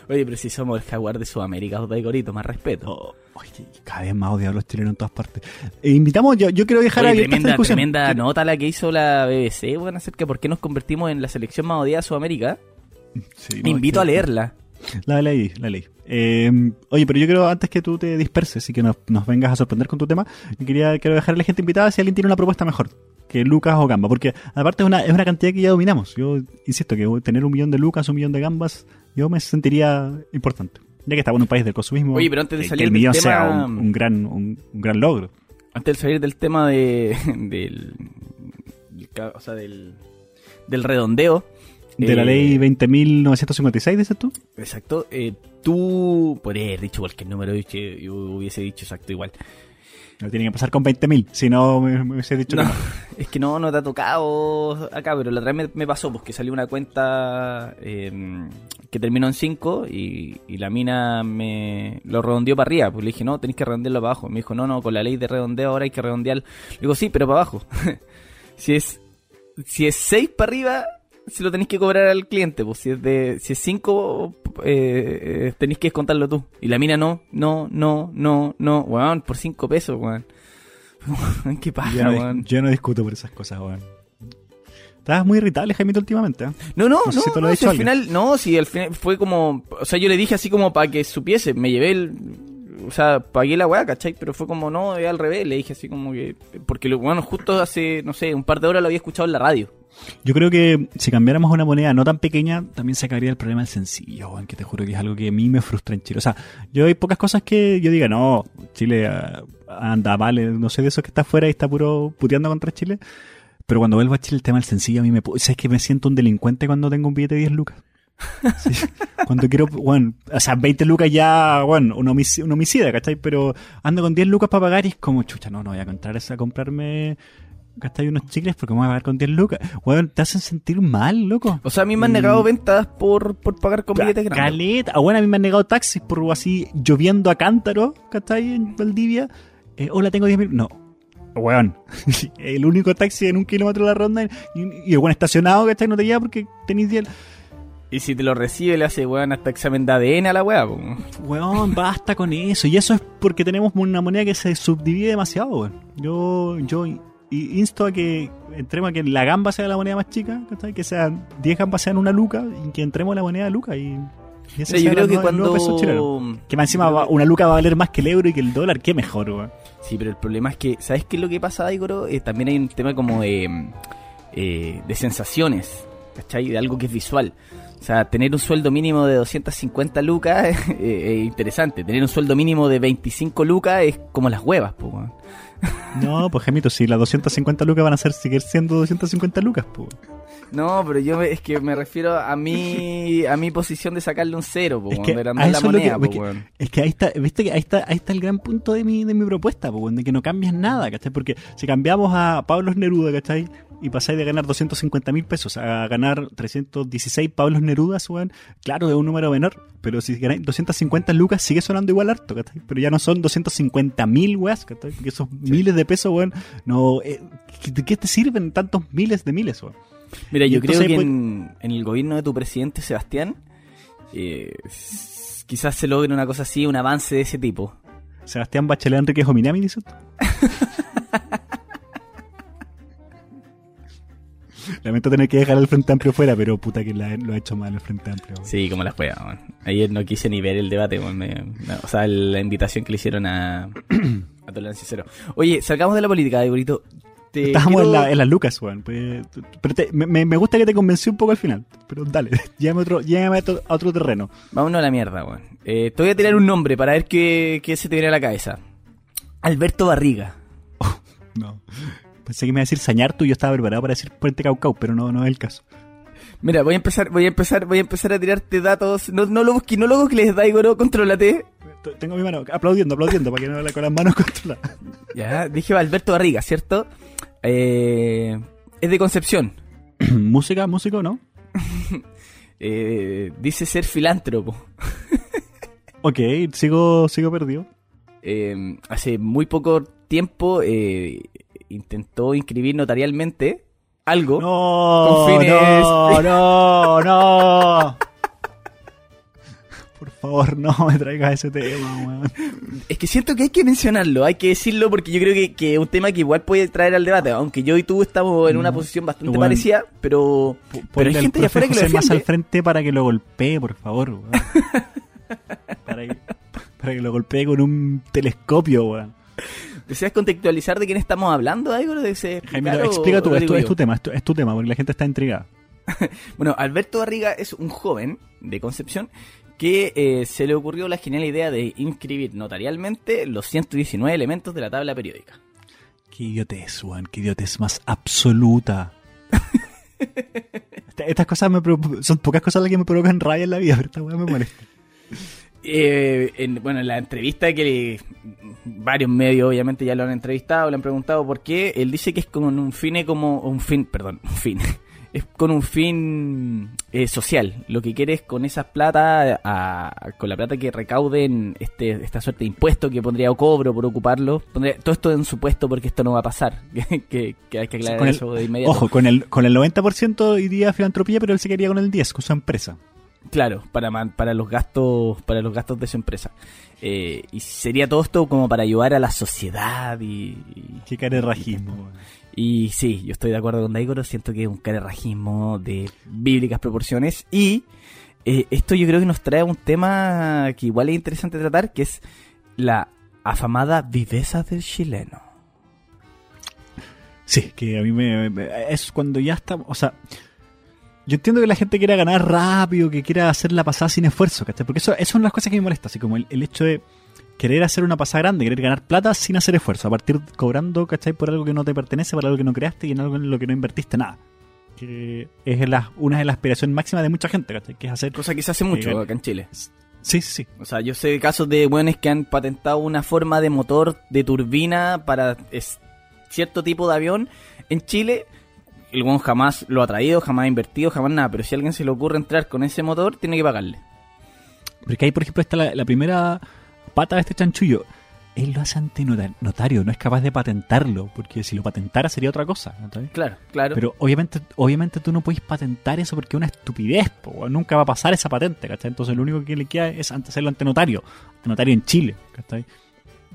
Oye, pero si somos el jaguar de Sudamérica, Daigorito, más respeto. Oh, oye, cada vez más odiado a los chilenos en todas partes. E invitamos, yo, yo quiero dejar Oye, abierta esta tremenda, tremenda Quiero- nota la que hizo la BBC, weón, acerca de por qué nos convertimos en la selección más odiada de Sudamérica. Sí, no, Me invito a leerla. La leí, la leí. Eh, oye, pero yo creo, antes que tú te disperses y que nos, nos vengas a sorprender con tu tema, quería quiero dejar a la gente invitada si alguien tiene una propuesta mejor que Lucas o Gamba, porque aparte es una, es una cantidad que ya dominamos. Yo insisto que tener un millón de Lucas, un millón de Gambas, yo me sentiría importante. Ya que estamos en un país del consumismo, Oye, pero antes de que- salir que el del millón tema- sea un, un gran, un, un gran logro. Antes de salir del tema de, <laughs> del, del o sea, del, del redondeo. De la eh, ley 20.956, dices tú. Exacto. eh, tú podrías haber dicho cualquier número yo hubiese dicho exacto igual. No tiene que pasar con 20.000, si no me, me hubiese dicho No, que no. <laughs> es que no, no te ha tocado acá, pero la otra vez me, me pasó porque salió una cuenta eh, que terminó en 5 y, y la mina me lo redondeó para arriba. Pues le dije, no, tenés que redondearlo para abajo. Me dijo, no, no, con la ley de redondeo ahora hay que redondear. Le digo, sí, pero para abajo. <laughs> si es si es 6 para arriba, se lo tenés que cobrar al cliente. Pues si es de si es 5, eh, eh, tenés que descontarlo tú. Y la mina no, no, no, no, no. Weón, por 5 pesos, weón. <laughs> Qué paja, Yo no, weón. dis- yo no discuto por esas cosas, weón. Estabas muy irritable, Jaimito, últimamente. ¿eh? No, no, No no, si te lo no, ha si dicho al final, no, si al final fue como, o sea, yo le dije así como para que supiese, me llevé el, o sea, pagué la weá, ¿cachai? Pero fue como, no, al revés, le dije así como que, porque bueno, justo hace, no sé, un par de horas lo había escuchado en la radio. Yo creo que si cambiáramos a una moneda no tan pequeña, también se acabaría el problema del sencillo, weón, que te juro que es algo que a mí me frustra en Chile. O sea, yo hay pocas cosas que yo diga, no, Chile ah, anda mal, eh, no sé de esos que está afuera y está puro puteando contra Chile. Pero cuando vuelvo a Chile, el tema del sencillo a mí me... pu- ¿Sabes que me siento un delincuente cuando tengo un billete de 10 lucas? Sí. <laughs> Cuando quiero, bueno, o sea, 20 lucas ya, bueno, un, homici- un homicida, ¿cachai? Pero ando con 10 lucas para pagar y es como, chucha, no, no voy a comprar esa, comprarme, ¿cachai? Unos chicles porque me voy a pagar con 10 lucas. Bueno, te hacen sentir mal, loco. O sea, a mí me han Mm. negado ventas por, por pagar con billetes grandes. Caleta. Ah, bueno, a mí me han negado taxis por así lloviendo a cántaro, ¿cachai? En Valdivia. Eh, hola, tengo 10 mil. No. weón, <laughs> el único taxi en un kilómetro de la ronda y, y el buen estacionado, ¿cachai? No te lleva porque tenéis 10. Y si te lo recibe, le hace, weón, hasta examen de ADN a la weá. Weón, basta con eso. Y eso es porque tenemos una moneda que se subdivide demasiado, weón. Yo, yo i- insto a que entremos a que la gamba sea la moneda más chica, ¿cachai? Que sean 10 gambas sean una luca y que entremos a la moneda de luca y... y ese yo creo que cuando... Que más encima va- una luca va a valer más que el euro y que el dólar, qué mejor. Sí, pero el problema es que, ¿sabes qué es lo que pasa, Daigoro? Eh, también hay un tema como de, eh, de sensaciones, ¿cachai? De algo que es visual. O sea, tener un sueldo mínimo de 250 lucas <laughs> eh, es interesante. Tener un sueldo mínimo de 25 lucas es como las huevas, pues. No, pues Gemito, si las 250 lucas van a ser seguir siendo 250 lucas, pues. No, pero yo es que me refiero a mi a mi posición de sacarle un cero, po, Es que de la po, es ahí está, viste que ahí está, ahí está el gran punto de mi, de mi propuesta, po, de que no cambias nada, ¿cachai? Porque si cambiamos a Pablos Neruda, ¿cachai? Y pasáis de ganar 250 mil pesos a ganar 316 Pablos Nerudas, weón, claro, es un número menor, pero si ganáis 250 lucas sigue sonando igual harto, ¿cachai? Pero ya no son 250 mil, weas, ¿cachai? Porque esos miles de pesos, weón, no... eh, ¿De qué te sirven tantos miles de miles, weón? Mira, yo entonces, creo que pues- en, en el gobierno de tu presidente, Sebastián, eh, quizás se logre una cosa así, un avance de ese tipo. Sebastián Bachelet Enrique Jominami, dice <laughs> Lamento tener que dejar el Frente Amplio fuera, pero puta que la- lo ha hecho mal el Frente Amplio. Sí, como la juega. weón. Ayer no quise ni ver el debate, me- no, o sea, la invitación que le hicieron a, <clears throat> a Tolerancia Cero. Oye, salgamos de la política, Degorito. Te Estábamos quiero- en, la- en las lucas, weón. Pues, pero te- me, gusta que te convencí un poco al final. Pero dale, <laughs> llévame, otro, llévame a otro, a otro terreno. Vámonos a la mierda, weón. Eh, te voy a tirar un nombre para ver qué, qué se te viene a la cabeza. Alberto Barriga. <laughs> No. Pensé que me iba a decir Sañartu y yo estaba preparado para decir Puente Caucau, pero no, no es el caso. Mira, voy a empezar, voy a empezar, voy a empezar a tirarte datos. No, no lo busques, no lo busques, Daigoro, contrólate. T- Tengo mi mano aplaudiendo, aplaudiendo, para que no con las manos <laughs> controladas. Ya, dije Alberto Barriga, ¿cierto? Eh, es de Concepción. <clears throat> música, músico, ¿no? <laughs> Eh, dice ser filántropo. <laughs> Ok, sigo, sigo perdido. Eh, hace muy poco tiempo eh, intentó inscribir notarialmente algo. No, Con fines- no, no, no. <laughs> Por favor, no me traigas ese tema, weón. Es que siento que hay que mencionarlo, hay que decirlo porque yo creo que que es un tema que igual puede traer al debate, aunque yo y tú estamos en una No, posición bastante bueno. parecida, pero, pero hay gente afuera que lo más al frente para que lo golpee, por favor, weón. <laughs> para, que, para que lo golpee con un telescopio, weón. ¿Deseas contextualizar de quién estamos hablando, algo de ese Jaime, explica tú, es tu, tema, es tu, es tu tema, porque la gente está intrigada. <laughs> Bueno, Alberto Barriga es un joven de Concepción que eh, se le ocurrió la genial idea de inscribir notarialmente los 119 elementos de la tabla periódica. Qué idiotez, weón, qué idiotez más absoluta. <laughs> Esta- Estas cosas me son pocas cosas las que me provocan rabia en la vida, pero esta weá me molesta. <laughs> Eh, en, bueno, en la entrevista que le- varios medios obviamente ya lo han entrevistado, le han preguntado por qué, él dice que es con un fin como un fin, perdón, un fin. <laughs> Es con un fin eh, social. Lo que quiere es con esas plata, a- con la plata que recauden este, esta suerte de impuesto que pondría o cobro por ocuparlo. Pondría todo esto en su puesto porque esto no va a pasar. que, <laughs> que- que hay que aclarar el- eso de inmediato. Ojo, con el, con el 90% iría a filantropía, pero él se quería con el 10%, con su empresa. Claro, para para los gastos para los gastos de su empresa. Eh, y sería todo esto como para ayudar a la sociedad y, y, Qué carerrajismo, weón. y sí, yo estoy de acuerdo con Daigoro, siento que es un carerrajismo de bíblicas proporciones y eh, esto yo creo que nos trae un tema que igual es interesante tratar, que es la afamada viveza del chileno. Sí, que a mí me, me- es cuando ya estamos, o sea, yo entiendo que la gente quiera ganar rápido, que quiera hacer la pasada sin esfuerzo, ¿cachai? Porque eso, eso son las cosas que me molestan, así como el, el hecho de querer hacer una pasada grande, querer ganar plata sin hacer esfuerzo, a partir cobrando, ¿cachai? Por algo que no te pertenece, por algo que no creaste y en algo en lo que no invertiste nada. Que es la, una de las aspiraciones máximas de mucha gente, ¿cachai? Que es hacer... Cosa que se hace mucho Legal. acá en Chile. Sí, sí, sí. O sea, yo sé de casos de buenos que han patentado una forma de motor de turbina para es- cierto tipo de avión en Chile. El buen jamás lo ha traído, jamás ha invertido, jamás nada. Pero si a alguien se le ocurre entrar con ese motor, tiene que pagarle. Porque ahí, por ejemplo, está la, la primera pata de este chanchullo. él lo hace ante nota- notario, no es capaz de patentarlo, porque si lo patentara sería otra cosa. Claro, claro. Pero obviamente, obviamente tú no puedes patentar eso porque es una estupidez, po, weón. nunca va a pasar esa patente, ¿cachai? Entonces lo único que le queda es hacerlo ante notario, ante notario en Chile, ¿cachai?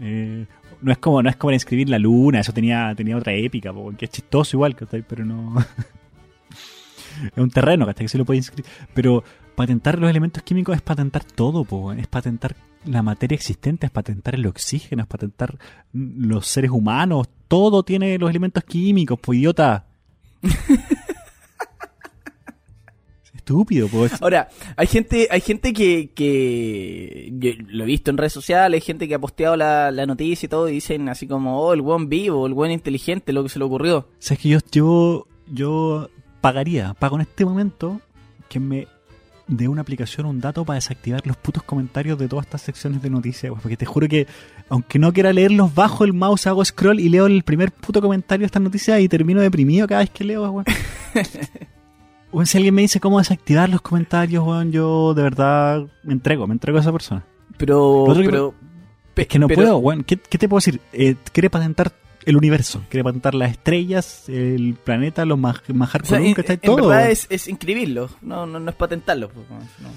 Eh, no es como, no es como inscribir la luna, eso tenía, tenía otra épica, po, que es chistoso igual, ¿cachai? Pero no. <laughs> es un terreno, ¿cachai? Que se lo inscribir. Pero patentar los elementos químicos es patentar todo, po, es patentar la materia existente, es patentar el oxígeno, es patentar los seres humanos, todo tiene los elementos químicos, pues idiota. <laughs> Estúpido, pues. Ahora, hay gente, hay gente que, que yo lo he visto en redes sociales, hay gente que ha posteado la, la noticia y todo, y dicen así como, oh, el buen vivo, el buen inteligente, lo que se le ocurrió. ¿Sabes que yo, yo, yo pagaría, pago en este momento que me dé una aplicación, un dato para desactivar los putos comentarios de todas estas secciones de noticias, weón, porque te juro que, aunque no quiera leerlos, bajo el mouse, hago scroll y leo el primer puto comentario de estas noticias y termino deprimido cada vez que leo, weón. <laughs> Weón, si alguien me dice cómo desactivar los comentarios, weón, yo de verdad me entrego, me entrego a esa persona. Pero, que Es que no pero- puedo, weón. ¿Qué, qué te puedo decir? Eh, quiere patentar el universo, quiere patentar las estrellas, el planeta, los maj majar o sea, column, en, todo. verdad es, es inscribirlo, no, no, no es patentarlo. pues, no.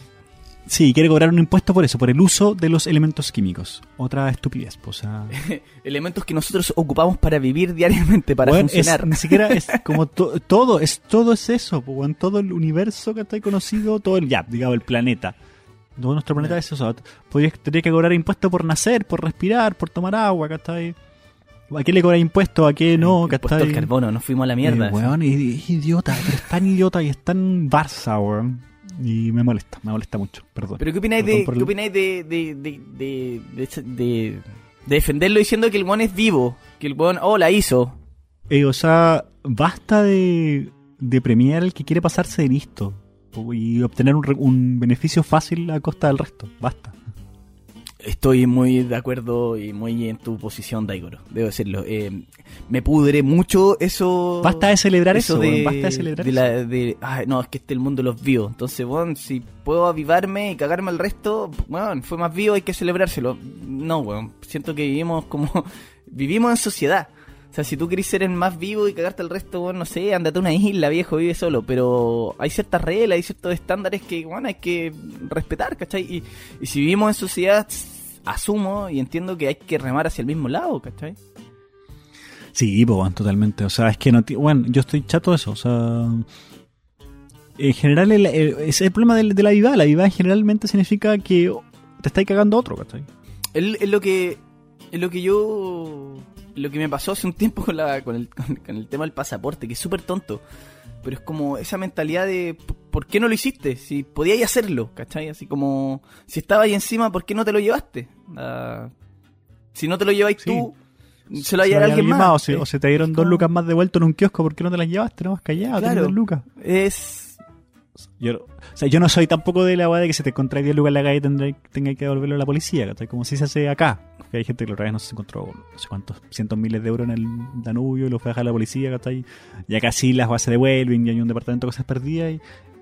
Sí, quiere cobrar un impuesto por eso, por el uso de los elementos químicos. Otra estupidez, pues, o sea, <laughs> Elementos que nosotros ocupamos para vivir diariamente, para es- funcionar. ni siquiera es <laughs> como to- todo, es todo es eso, pues, weón, todo el universo que está conocido, todo el, ya, digamos, el planeta. Todo nuestro planeta es eso. Que cobrar impuestos por nacer, por respirar, por tomar agua, ¿cachai? ¿A qué le cobra impuestos? ¿A qué no? Impuesto ¿cachai? al carbono, nos fuimos a la mierda. Eh, weón, es, es idiota, pero es tan idiota y es tan Barça, weón. Y me molesta, me molesta mucho, perdón. Pero ¿qué opináis de, ¿qué opináis de, de, de, de, de- de- de defenderlo diciendo que el buen es vivo? Que el buen, oh, la hizo. Eh, o sea, basta de, de premiar al que quiere pasarse de listo y obtener un, un beneficio fácil a costa del resto. Basta. Estoy muy de acuerdo y muy en tu posición, Daigoro. Debo decirlo. Eh, me pudre mucho eso. Basta de celebrar eso, de, basta de celebrar de eso. la- de- ay, no, es que este es el mundo los vivos. Entonces, bueno, si puedo avivarme y cagarme al resto, bueno, fue más vivo, hay que celebrárselo. No, weón. Siento que vivimos como. <laughs> vivimos en sociedad. O sea, si tú querés ser el más vivo y cagarte al resto, bueno, no sé, andate a una isla, viejo, vive solo. Pero hay ciertas reglas, hay ciertos estándares que, bueno, hay que respetar, ¿cachai? Y, y si vivimos en sociedad, asumo y entiendo que hay que remar hacia el mismo lado, ¿cachai? Sí, pues, totalmente. O sea, es que no. Bueno, yo estoy chato de eso. O sea. En general, el, el- ese es el problema de, de la vida. La vida generalmente significa que te estáis cagando a otro, ¿cachai? Es, es lo que es lo que yo lo que me pasó hace un tiempo con la con el, <laughs> con, con el tema del pasaporte que es súper tonto pero es como esa mentalidad de ¿por qué no lo hiciste? si podíais hacerlo ¿cachai? así como si estaba ahí encima ¿por qué no te lo llevaste? Ah, si no te lo lleváis Sí. tú se lo va a llevar alguien más, O se, o se te dieron dos lucas más de vuelto en un kiosco. ¿Por qué no te las llevaste? No, callado, Claro. dos lucas. es Yo, o sea, yo no soy tampoco de la weá de que se te encontráis 10 lucas en la calle y tenga que devolverlo a la policía, ¿cachai? Como si se hace acá. Que hay gente que otra vez no se encontró no sé cuántos cientos miles de euros en el Danubio y lo fue a dejar a la policía, ¿cachai? Y acá sí las se devuelven y hay un departamento de cosas perdidas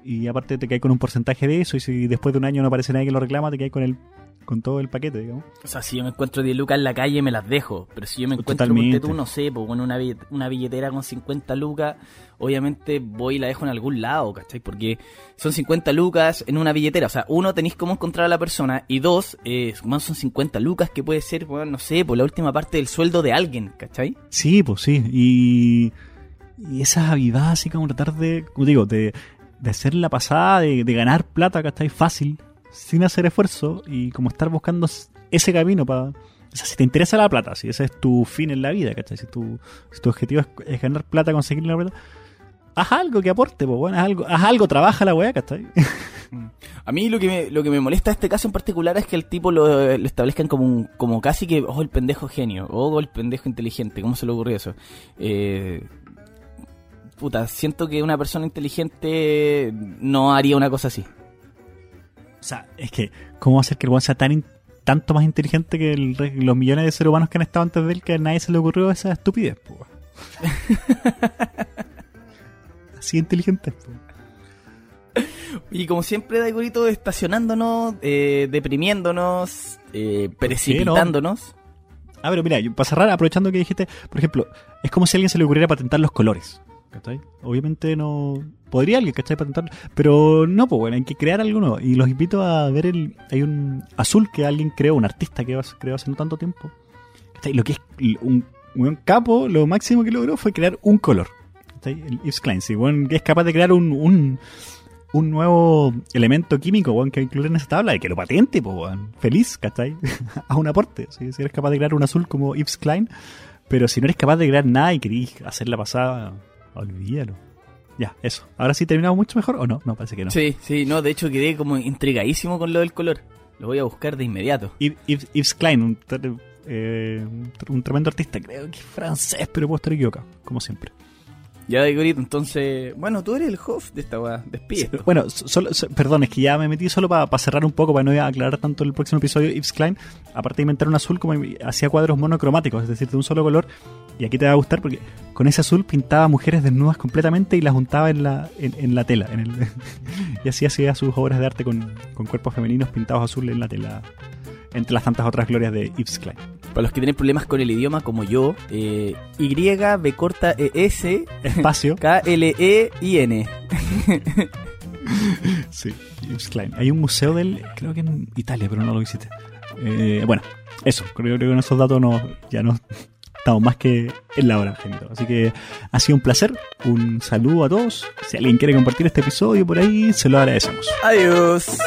y, y aparte te caes con un porcentaje de eso y si después de un año no aparece nadie que lo reclama, te caes con el con todo el paquete, digamos. O sea, si yo me encuentro 10 lucas en la calle, me las dejo. Pero si yo me encuentro, Totalmente. ponte tú, no sé, pues, con una, billet- una billetera con 50 lucas, obviamente voy y la dejo en algún lado, ¿cachai? Porque son 50 lucas en una billetera. O sea, uno, tenéis cómo encontrar a la persona. Y dos, eh, más son 50 lucas que puede ser, bueno, no sé, por la última parte del sueldo de alguien, ¿cachai? Sí, pues sí. Y, y esas avivadas así como tratar de, como digo, de, de hacer la pasada, de, de ganar plata, ¿cachai? Fácil, sin hacer esfuerzo y como estar buscando ese camino para... Si te interesa la plata, si ese es tu fin en la vida, ¿cachai? Si tu, si tu objetivo es, ganar plata, conseguir la plata, haz algo que aporte, pues bueno, haz algo, haz algo, trabaja la weá, ¿cachai? <laughs> A mí lo que me, lo que me molesta de este caso en particular es que el tipo lo, lo establezcan como, un- como casi que, oh, el pendejo genio, oh, el pendejo inteligente, ¿cómo se le ocurrió eso? Eh, puta, siento que una persona inteligente no haría una cosa así. O sea, es que, ¿cómo hacer que el weón sea tan tanto más inteligente que el los millones de seres humanos que han estado antes de él que a nadie se le ocurrió esa estupidez? po? <laughs> Así inteligente. po. Y como siempre, Daigorito, estacionándonos, eh, deprimiendo, eh, precipitándonos. Ah, pero mira, para cerrar, aprovechando que dijiste, por ejemplo, es como si a alguien se le ocurriera patentar los colores. ¿Cachai? Obviamente no. Podría alguien, ¿cachai? Patentarlo. Pero no, pues bueno, hay que crear algo nuevo. Y los invito a ver el. Hay un azul que alguien creó, un artista que creó hace no tanto tiempo. ¿Cachai? Lo que es un, un capo, lo máximo que logró fue crear un color. ¿Cachai? El Yves Klein, sí, bueno, que es capaz de crear un, un, un nuevo elemento químico, weón, que incluir en esa tabla y que lo patente, pues, weón. Feliz, ¿cachai? <laughs> a un aporte. Si eres capaz de crear un azul como Yves Klein, pero si no eres capaz de crear nada y querís hacer la pasada, olvídalo. Ya, eso. Ahora sí terminamos mucho mejor o no? No, parece que no. Sí, sí, no, de hecho quedé como intrigadísimo con lo del color. Lo voy a buscar de inmediato. Yves, Yves- Yves Klein, un, eh, un tremendo artista, creo que es francés, pero puedo estar equivocado, como siempre. Ya, Igorito, entonces, bueno, tú eres el host de esta weá, despídelo. Bueno, so- solo, so- perdón, es que ya me metí solo para cerrar un poco, para no aclarar tanto el próximo episodio. Yves Klein, aparte de inventar un azul, como hacía cuadros monocromáticos, es decir, de un solo color. Y aquí te va a gustar porque con ese azul pintaba mujeres desnudas completamente y las juntaba en la, en, en la tela. <laughs> Y así hacía sus obras de arte con, con cuerpos femeninos pintados azul en la tela, entre las tantas otras glorias de Yves Klein. Para los que tienen problemas con el idioma como yo, eh, Y, B corta E, S, Espacio. K, L, E, I, N. <laughs> Sí, Yves Klein. Hay un museo de él, creo que en Italia, pero no lo visité. Eh, bueno, eso, creo, creo que con esos datos no, ya no estamos más que en la hora, gente. Así que ha sido un placer, un saludo a todos. Si alguien quiere compartir este episodio por ahí, se lo agradecemos. Adiós.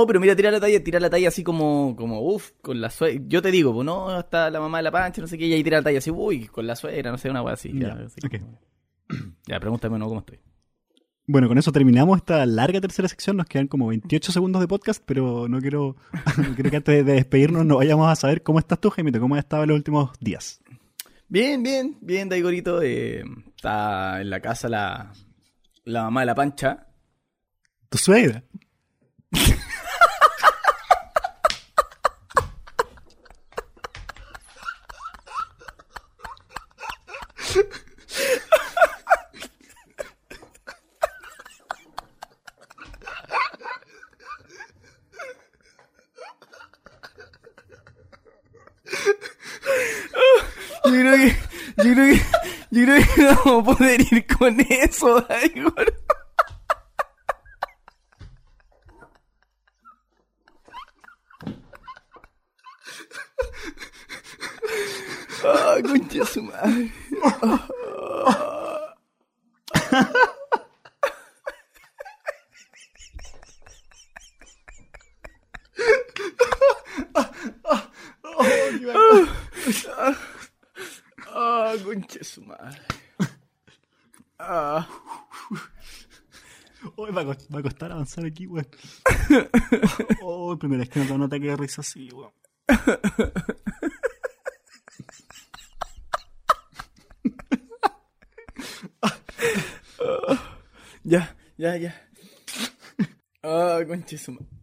No, pero mira, tira la talla, tira la talla así como, como, uff, con la suegra. Yo te digo, pues no, está la mamá de la pancha, no sé qué, y ahí tira la talla así, uy, con la suegra, no sé, una wea así. Ya, Ya, así ok. como- ya pregúntame no cómo estoy. Bueno, con eso terminamos esta larga tercera sección. Nos quedan como 28 segundos de podcast, pero no quiero, <laughs> no quiero que antes de despedirnos nos vayamos a saber cómo estás tú, Jaimito, cómo has estado en los últimos días. Bien, bien, bien, Daigorito. Eh, está en la casa la, la mamá de la pancha. Tu suegra. Yo creo que, yo creo que, yo creo que <laughs> no vamos a poder ir con eso, Daigor. <laughs> Ah, concha su madre. Ah. Hoy va, a costar avanzar aquí, weón. <laughs> Oh, primera vez que no, no te queda risa así, weón. <laughs> Ya, ya, ya. Ah, su madre.